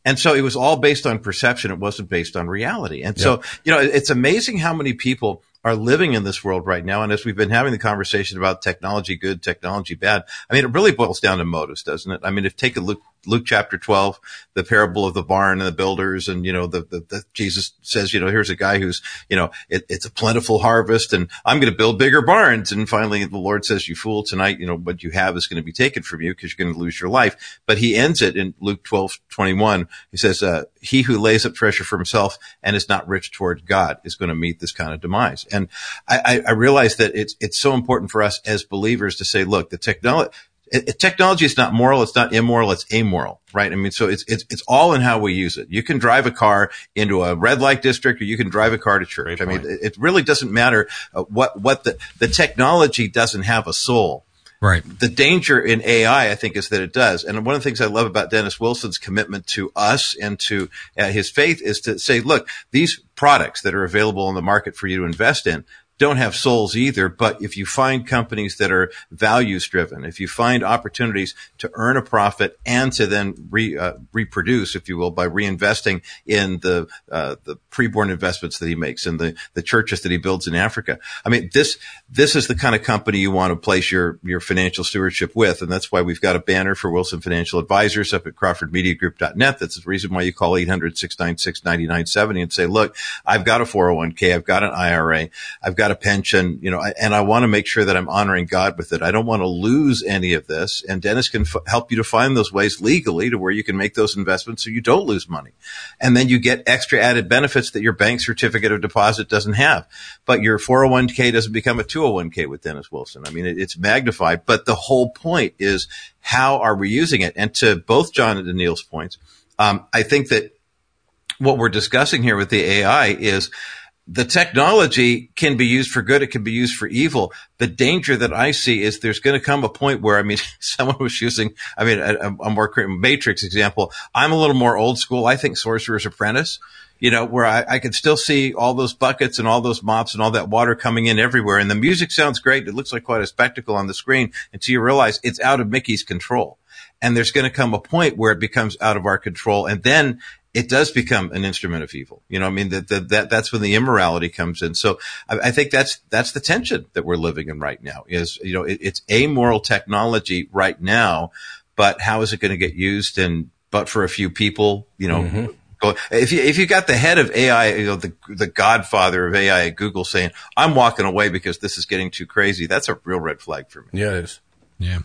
And so it was all based on perception. It wasn't based on reality. And yep. so, you know, it's amazing how many people are living in this world right now. And as we've been having the conversation about technology good, technology bad, I mean, it really boils down to motives, doesn't it? I mean, if take a look, Luke chapter 12, the parable of the barn and the builders. And, you know, the, the, the Jesus says, you know, here's a guy who's, you know, it, it's a plentiful harvest and I'm going to build bigger barns. And finally the Lord says, you fool tonight, you know, what you have is going to be taken from you because you're going to lose your life. But he ends it in Luke 12, 21. He says, uh, he who lays up treasure for himself and is not rich toward God is going to meet this kind of demise. And I, I realize that it's, it's so important for us as believers to say, look, the technology, it, technology is not moral. It's not immoral. It's amoral, right? I mean, so it's, it's, it's all in how we use it. You can drive a car into a red light district or you can drive a car to church. I mean, it, it really doesn't matter uh, what, what the, the technology doesn't have a soul. Right. The danger in AI, I think, is that it does. And one of the things I love about Dennis Wilson's commitment to us and to uh, his faith is to say, look, these products that are available on the market for you to invest in, don't have souls either. But if you find companies that are values driven, if you find opportunities to earn a profit and to then re, uh, reproduce, if you will, by reinvesting in the uh, the preborn investments that he makes and the the churches that he builds in Africa. I mean, this this is the kind of company you want to place your your financial stewardship with, and that's why we've got a banner for Wilson Financial Advisors up at CrawfordMediaGroup.net. That's the reason why you call 800-696-9970 and say, look, I've got a 401k, I've got an IRA, I've got got a pension, you know, and I want to make sure that I'm honoring God with it. I don't want to lose any of this. And Dennis can f- help you to find those ways legally to where you can make those investments so you don't lose money. And then you get extra added benefits that your bank certificate of deposit doesn't have. But your 401k doesn't become a 201k with Dennis Wilson. I mean, it, it's magnified, but the whole point is how are we using it? And to both John and Neil's points, um, I think that what we're discussing here with the AI is the technology can be used for good. It can be used for evil. The danger that I see is there's going to come a point where, I mean, someone was using, I mean, a, a more matrix example. I'm a little more old school. I think Sorcerer's Apprentice, you know, where I, I can still see all those buckets and all those mops and all that water coming in everywhere. And the music sounds great. It looks like quite a spectacle on the screen until you realize it's out of Mickey's control. And there's going to come a point where it becomes out of our control. And then it does become an instrument of evil. You know, I mean, that, that, that, that's when the immorality comes in. So I, I, think that's, that's the tension that we're living in right now is, you know, it, it's amoral technology right now, but how is it going to get used? And, but for a few people, you know, mm-hmm. If you if you got the head of AI, you know, the the godfather of AI at Google saying, "I'm walking away because this is getting too crazy," that's a real red flag for me. Yeah, it is. Yeah.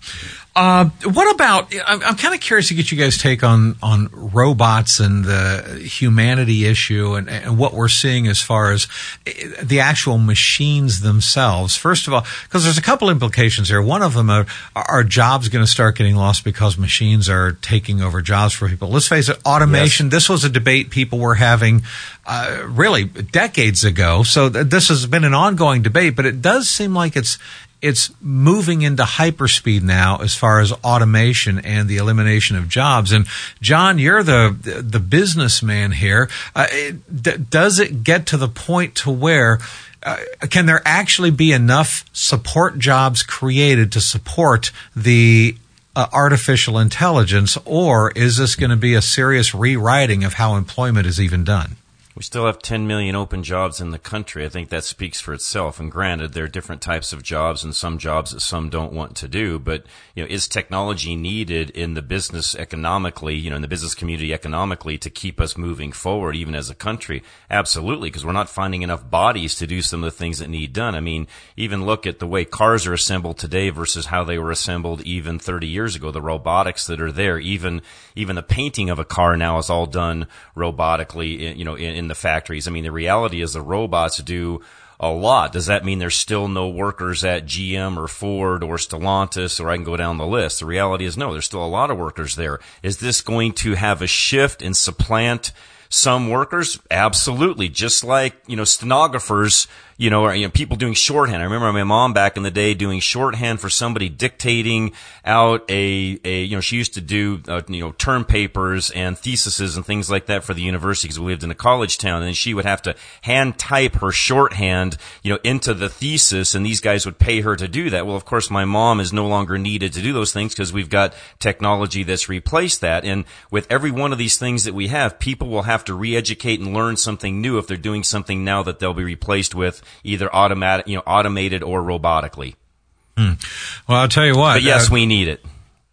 Uh, what about? I'm, I'm kind of curious to get you guys' take on on robots and the humanity issue and, and what we're seeing as far as eh, the actual machines themselves. First of all, because there's a couple implications here. One of them are, are jobs going to start getting lost because machines are taking over jobs for people. Let's face it, automation. Yes. This was a debate people were having uh, really decades ago. So th- this has been an ongoing debate, but it does seem like it's it's moving into hyperspeed now as far as automation and the elimination of jobs. And John, you're the the businessman here. Uh, it, d- does it get to the point to where uh, can there actually be enough support jobs created to support the uh, artificial intelligence, or is this going to be a serious rewriting of how employment is even done? We still have 10 million open jobs in the country. I think that speaks for itself. And granted, there are different types of jobs and some jobs that some don't want to do. But, you know, is technology needed in the business economically, you know, in the business community economically to keep us moving forward, even as a country? Absolutely, because we're not finding enough bodies to do some of the things that need done. I mean, even look at the way cars are assembled today versus how they were assembled even 30 years ago. The robotics that are there, even, even the painting of a car now is all done robotically, you know, in, in the factories. I mean, the reality is the robots do a lot. Does that mean there's still no workers at GM or Ford or Stellantis or I can go down the list? The reality is no, there's still a lot of workers there. Is this going to have a shift and supplant some workers? Absolutely. Just like, you know, stenographers you know, or, you know, people doing shorthand. I remember my mom back in the day doing shorthand for somebody dictating out a, a you know, she used to do, uh, you know, term papers and theses and things like that for the university because we lived in a college town. And she would have to hand type her shorthand, you know, into the thesis and these guys would pay her to do that. Well, of course, my mom is no longer needed to do those things because we've got technology that's replaced that. And with every one of these things that we have, people will have to re-educate and learn something new if they're doing something now that they'll be replaced with either automatic, you know, automated or robotically. Hmm. Well, I'll tell you what. But yes, uh, we need it.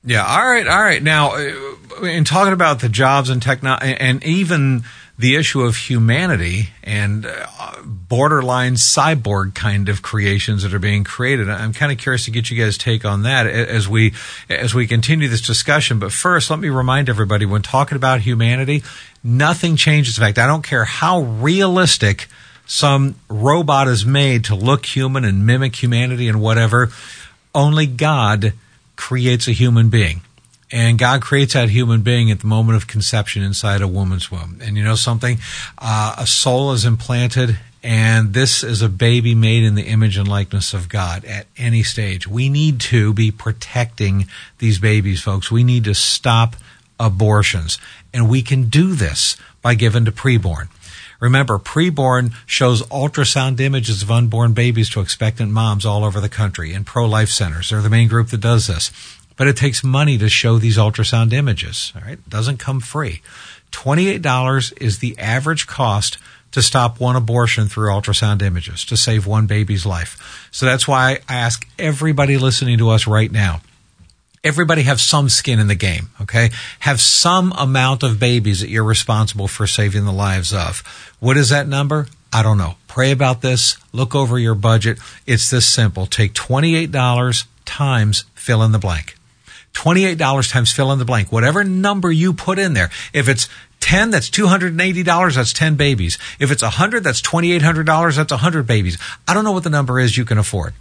Yeah. All right. All right. Now, uh, in talking about the jobs and technology, and even the issue of humanity and uh, borderline cyborg kind of creations that are being created. I'm kind of curious to get you guys' take on that as we as we continue this discussion. But first, let me remind everybody when talking about humanity, nothing changes. In fact, I don't care how realistic some robot is made to look human and mimic humanity and whatever. Only God creates a human being. And God creates that human being at the moment of conception inside a woman's womb. And you know something? Uh, a soul is implanted, and this is a baby made in the image and likeness of God at any stage. We need to be protecting these babies, folks. We need to stop abortions. And we can do this by giving to preborn. Remember, preborn shows ultrasound images of unborn babies to expectant moms all over the country in pro life centers. They're the main group that does this. But it takes money to show these ultrasound images. All right. It doesn't come free. $28 is the average cost to stop one abortion through ultrasound images to save one baby's life. So that's why I ask everybody listening to us right now everybody have some skin in the game, okay? Have some amount of babies that you're responsible for saving the lives of. What is that number? I don't know. Pray about this. Look over your budget. It's this simple. Take $28 times fill in the blank. $28 times fill in the blank. Whatever number you put in there. If it's 10, that's $280. That's 10 babies. If it's 100, that's $2,800. That's 100 babies. I don't know what the number is you can afford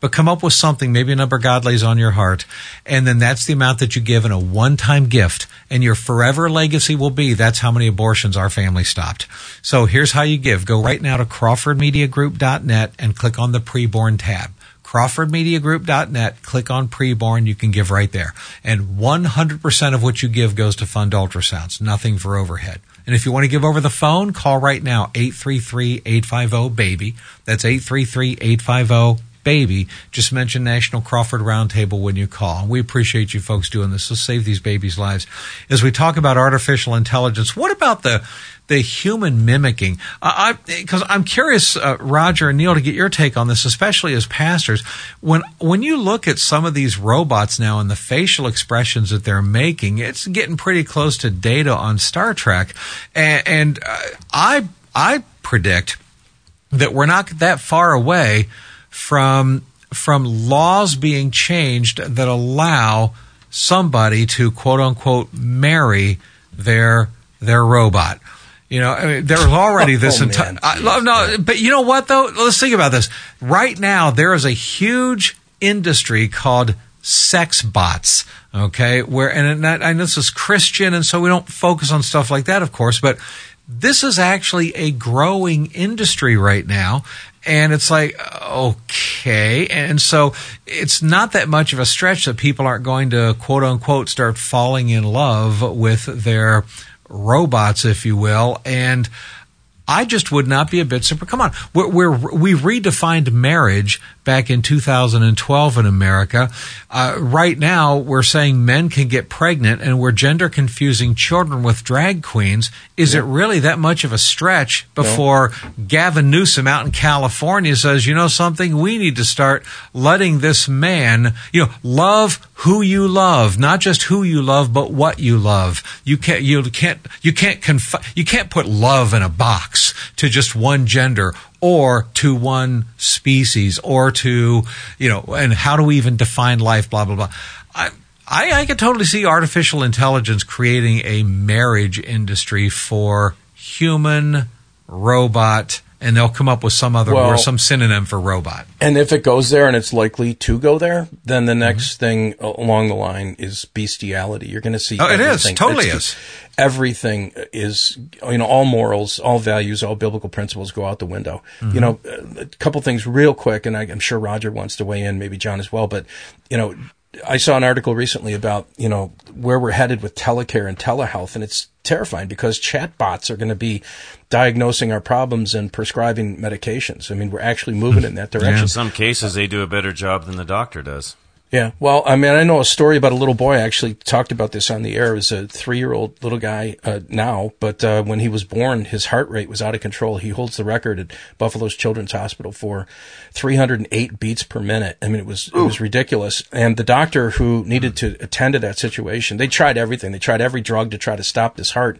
but come up with something, maybe a number God lays on your heart, and then that's the amount that you give in a one-time gift, and your forever legacy will be that's how many abortions our family stopped. So here's how you give. Go right now to crawfordmediagroup.net and click on the preborn tab. CrawfordMediaGroup.net, click on preborn, you can give right there. And 100% of what you give goes to fund ultrasounds, nothing for overhead. And if you want to give over the phone, call right now, 833-850-BABY. That's 833-850 baby, just mention National Crawford Roundtable when you call. We appreciate you folks doing this. Let's save these babies' lives. As we talk about artificial intelligence, what about the the human mimicking? Because I'm curious, uh, Roger and Neil, to get your take on this, especially as pastors. When when you look at some of these robots now and the facial expressions that they're making, it's getting pretty close to data on Star Trek, and, and uh, I I predict that we're not that far away from from laws being changed that allow somebody to quote unquote marry their their robot. You know, I mean, there's already this oh, entire. No, but you know what though? Let's think about this. Right now, there is a huge industry called sex bots. Okay, where and I know this is Christian, and so we don't focus on stuff like that, of course, but this is actually a growing industry right now. And it's like, okay. And so it's not that much of a stretch that people aren't going to quote unquote start falling in love with their robots, if you will. And I just would not be a bit surprised. Come on, we're, we're, we redefined marriage back in 2012 in America. Uh, right now, we're saying men can get pregnant and we're gender confusing children with drag queens. Is it really that much of a stretch before Gavin Newsom out in California says, you know something, we need to start letting this man, you know, love who you love, not just who you love, but what you love. You can't, you can't, you can't conf- you can't put love in a box to just one gender or to one species or to, you know, and how do we even define life, blah, blah, blah. I, I, I could totally see artificial intelligence creating a marriage industry for human robot and they'll come up with some other Well- or some synonym for robot. And if it goes there and it's likely to go there, then Mm-hmm. the next thing along the line is bestiality. You're going to see. Oh, it is. Totally It's- is. Everything is, you know, all morals, all values, all biblical principles go out the window. Mm-hmm. You know, a couple things real quick, and I, I'm sure Roger wants to weigh in, maybe John as well. But you know, I saw an article recently about you know where we're headed with telecare and telehealth, and it's terrifying because chatbots are going to be diagnosing our problems and prescribing medications. I mean, we're actually moving in that direction. In some cases, they do a better job than the doctor does. Yeah. Well, I mean, I know a story about a little boy. I actually talked about this on the air. It was a three-year-old little guy uh, now, but uh, when he was born, his heart rate was out of control. He holds the record at Buffalo's Children's Hospital for 308 beats per minute. I mean, it was it was ridiculous. And the doctor who needed to attend to that situation, they tried everything. They tried every drug to try to stop this heart.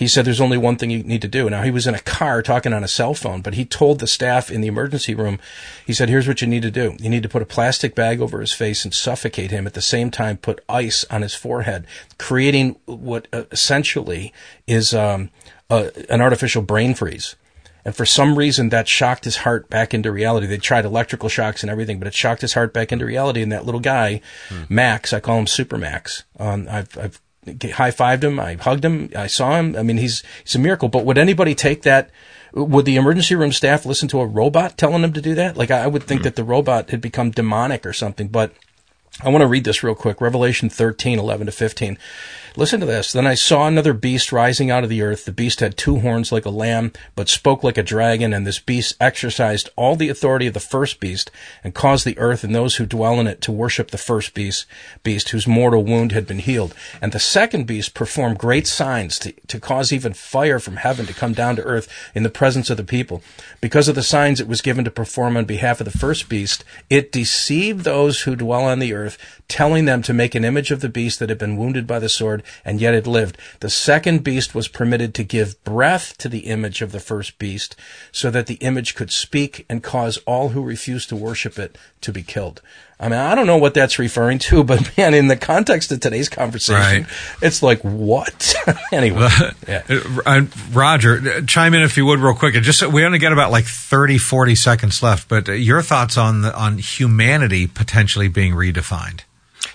He said there's only one thing you need to do. Now he was in a car talking on a cell phone, but he told the staff in the emergency room, he said, here's what you need to do. You need to put a plastic bag over his face and suffocate him. At the same time, put ice on his forehead, creating what uh, essentially is um, uh, an artificial brain freeze. And for some reason, that shocked his heart back into reality. They tried electrical shocks and everything, but it shocked his heart back into reality. And that little guy, Max, I call him Super Max. Um, I've, I've high fived him. I hugged him. I saw him. I mean, he's he's a miracle. But would anybody take that? Would the emergency room staff listen to a robot telling them to do that? Like I, I would think hmm. that the robot had become demonic or something. But I want to read this real quick. Revelation 13, 11 to 15. Listen to this. Then I saw another beast rising out of the earth. The beast had two horns like a lamb, but spoke like a dragon, and this beast exercised all the authority of the first beast, and caused the earth and those who dwell in it to worship the first beast, beast whose mortal wound had been healed. And the second beast performed great signs to, to cause even fire from heaven to come down to earth in the presence of the people. Because of the signs it was given to perform on behalf of the first beast, it deceived those who dwell on the earth, telling them to make an image of the beast that had been wounded by the sword, and yet it lived. The second beast was permitted to give breath to the image of the first beast, so that the image could speak and cause all who refused to worship it to be killed. I mean, I don't know what that's referring to, but man, in the context of today's conversation, Right. it's like, what? anyway. yeah. Uh, Roger, uh, chime in if you would real quick. And just we only got about like 30, 40 seconds left, but uh, your thoughts on the, on humanity potentially being redefined.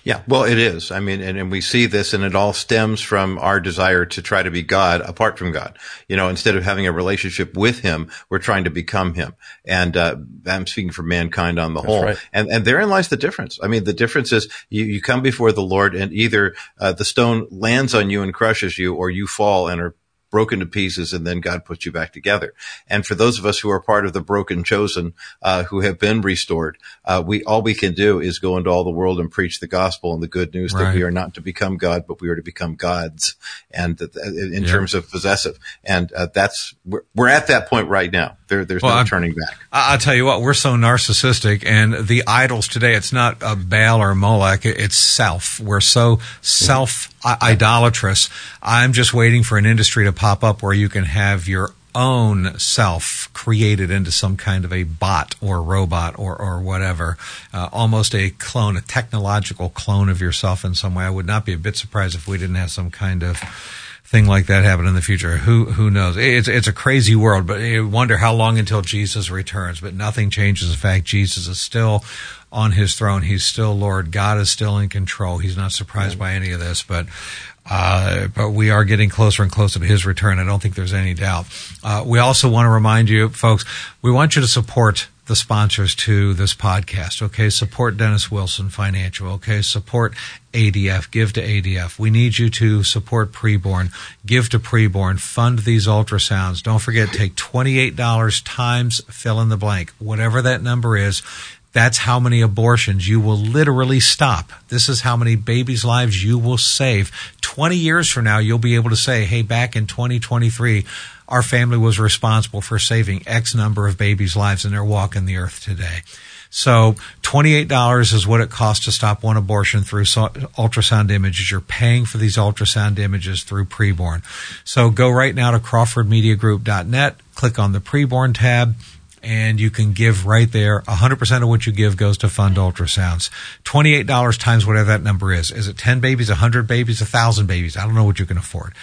Yeah, well, it is. I mean, and, and we see this, and it all stems from our desire to try to be God apart from God. You know, instead of having a relationship with Him, we're trying to become Him. And uh, I'm speaking for mankind on the whole. right. And and therein lies the difference. I mean, the difference is you, you come before the Lord, and either uh, the stone lands on you and crushes you, or you fall and are broken to pieces and then God puts you back together. And for those of us who are part of the broken chosen, uh, who have been restored, uh, we, all we can do is go into all the world and preach the gospel and the good news that we are not to become God, but we are to become gods and that- in Yeah. terms of possessive. And, uh, that's, we're, we're at that point right now. There, there's Well, no I'm- turning back. I- I'll tell you what, we're so narcissistic, and the idols today, it's not a Baal or Molech, it- it's self. We're so self idolatrous. I'm just waiting for an industry to pop up where you can have your own self created into some kind of a bot or robot or, or whatever, uh, almost a clone, a technological clone of yourself in some way. I would not be a bit surprised if we didn't have some kind of thing like that happen in the future. Who who knows? It's it's a crazy world, but you wonder how long until Jesus returns. But nothing changes the fact Jesus is still on his throne. He's still Lord. God is still in control. He's not surprised by any of this, but. Uh, but we are getting closer and closer to his return. I don't think there's any doubt. Uh, we also want to remind you, folks, we want you to support the sponsors to this podcast. Okay. Support Dennis Wilson Financial. Okay. Support ADF. Give to ADF. We need you to support preborn. Give to preborn. Fund these ultrasounds. Don't forget, take $28 times fill in the blank. Whatever that number is, That's how many abortions you will literally stop. This is how many babies' lives you will save. 20 years from now, you'll be able to say, hey, back in 2023, our family was responsible for saving X number of babies' lives and they're walking the earth today. So $28 is what it costs to stop one abortion through ultrasound images. You're paying for these ultrasound images through preborn. So go right now to crawfordmediagroup.net, click on the preborn tab, and you can give right there. 100% of what you give goes to fund ultrasounds. $28 times whatever that number is. Is it 10 babies, 100 babies, 1,000 babies? I don't know what you can afford.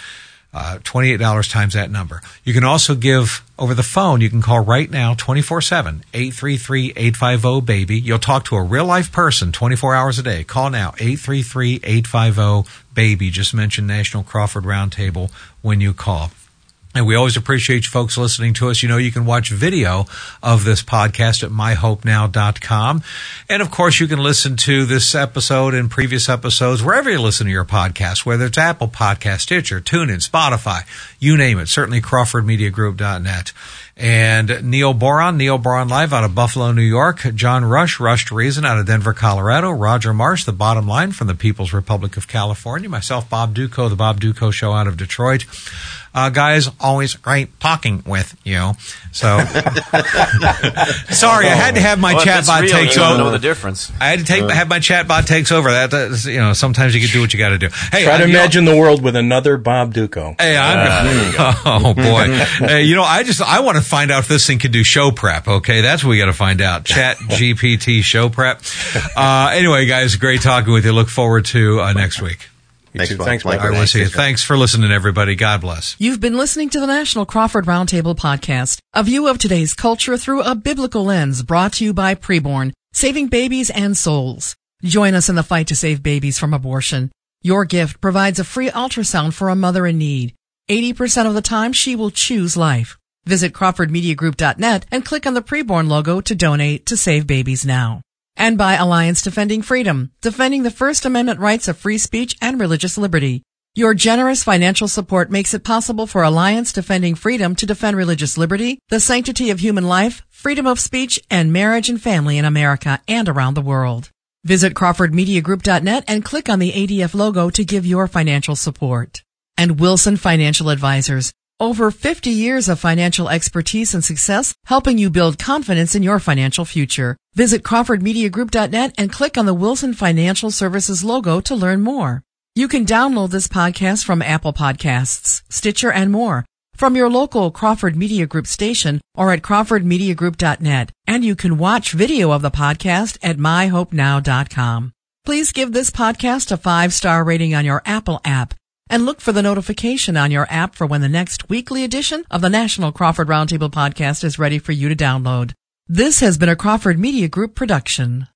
Uh, $28 times that number. You can also give over the phone. You can call right now 24 7 833 850 BABY. You'll talk to a real life person 24 hours a day. Call now 833 850 BABY. Just mention National Crawford Roundtable when you call. And we always appreciate you folks listening to us. You know, you can watch video of this podcast at myhopenow.com. And of course, you can listen to this episode and previous episodes wherever you listen to your podcast, whether it's Apple Podcast, Stitcher, TuneIn, Spotify, you name it. Certainly CrawfordMediaGroup.net. And Neil Boron, Neil Boron Live out of Buffalo, New York. John Rush, Rush to Reason out of Denver, Colorado. Roger Marsh, The Bottom Line from the People's Republic of California. Myself, Bob Dutko, The Bob Dutko Show out of Detroit. Uh, guys, always great talking with you. So, sorry, I had to have my well, chatbot real, takes you over. Know the difference. I had to take have my chatbot takes over. That that's, you know, sometimes you can do what you got to do. Hey, try to I, imagine the world with another Bob Dutko. Hey, I'm. oh boy, hey, you know, I just I want to find out if this thing can do show prep. Okay, that's what we got to find out. Chat GPT show prep. Uh, anyway, guys, great talking with you. Look forward to uh, next week. Thanks, too. Thanks, Mike. I will see you. Thanks for listening, everybody. God bless. You've been listening to the National Crawford Roundtable podcast, a view of today's culture through a biblical lens brought to you by Preborn, saving babies and souls. Join us in the fight to save babies from abortion. Your gift provides a free ultrasound for a mother in need. 80% of the time she will choose life. Visit crawfordmediagroup.net and click on the Preborn logo to donate to save babies now and by Alliance Defending Freedom, defending the First Amendment rights of free speech and religious liberty. Your generous financial support makes it possible for Alliance Defending Freedom to defend religious liberty, the sanctity of human life, freedom of speech, and marriage and family in America and around the world. Visit crawfordmediagroup.net and click on the ADF logo to give your financial support. And Wilson Financial Advisors, over 50 years of financial expertise and success, helping you build confidence in your financial future. Visit crawfordmediagroup.net and click on the Wilson Financial Services logo to learn more. You can download this podcast from Apple Podcasts, Stitcher, and more from your local Crawford Media Group station or at crawfordmediagroup.net. And you can watch video of the podcast at myhopenow.com. Please give this podcast a five-star rating on your Apple app and look for the notification on your app for when the next weekly edition of the National Crawford Roundtable podcast is ready for you to download. This has been a Crawford Media Group production.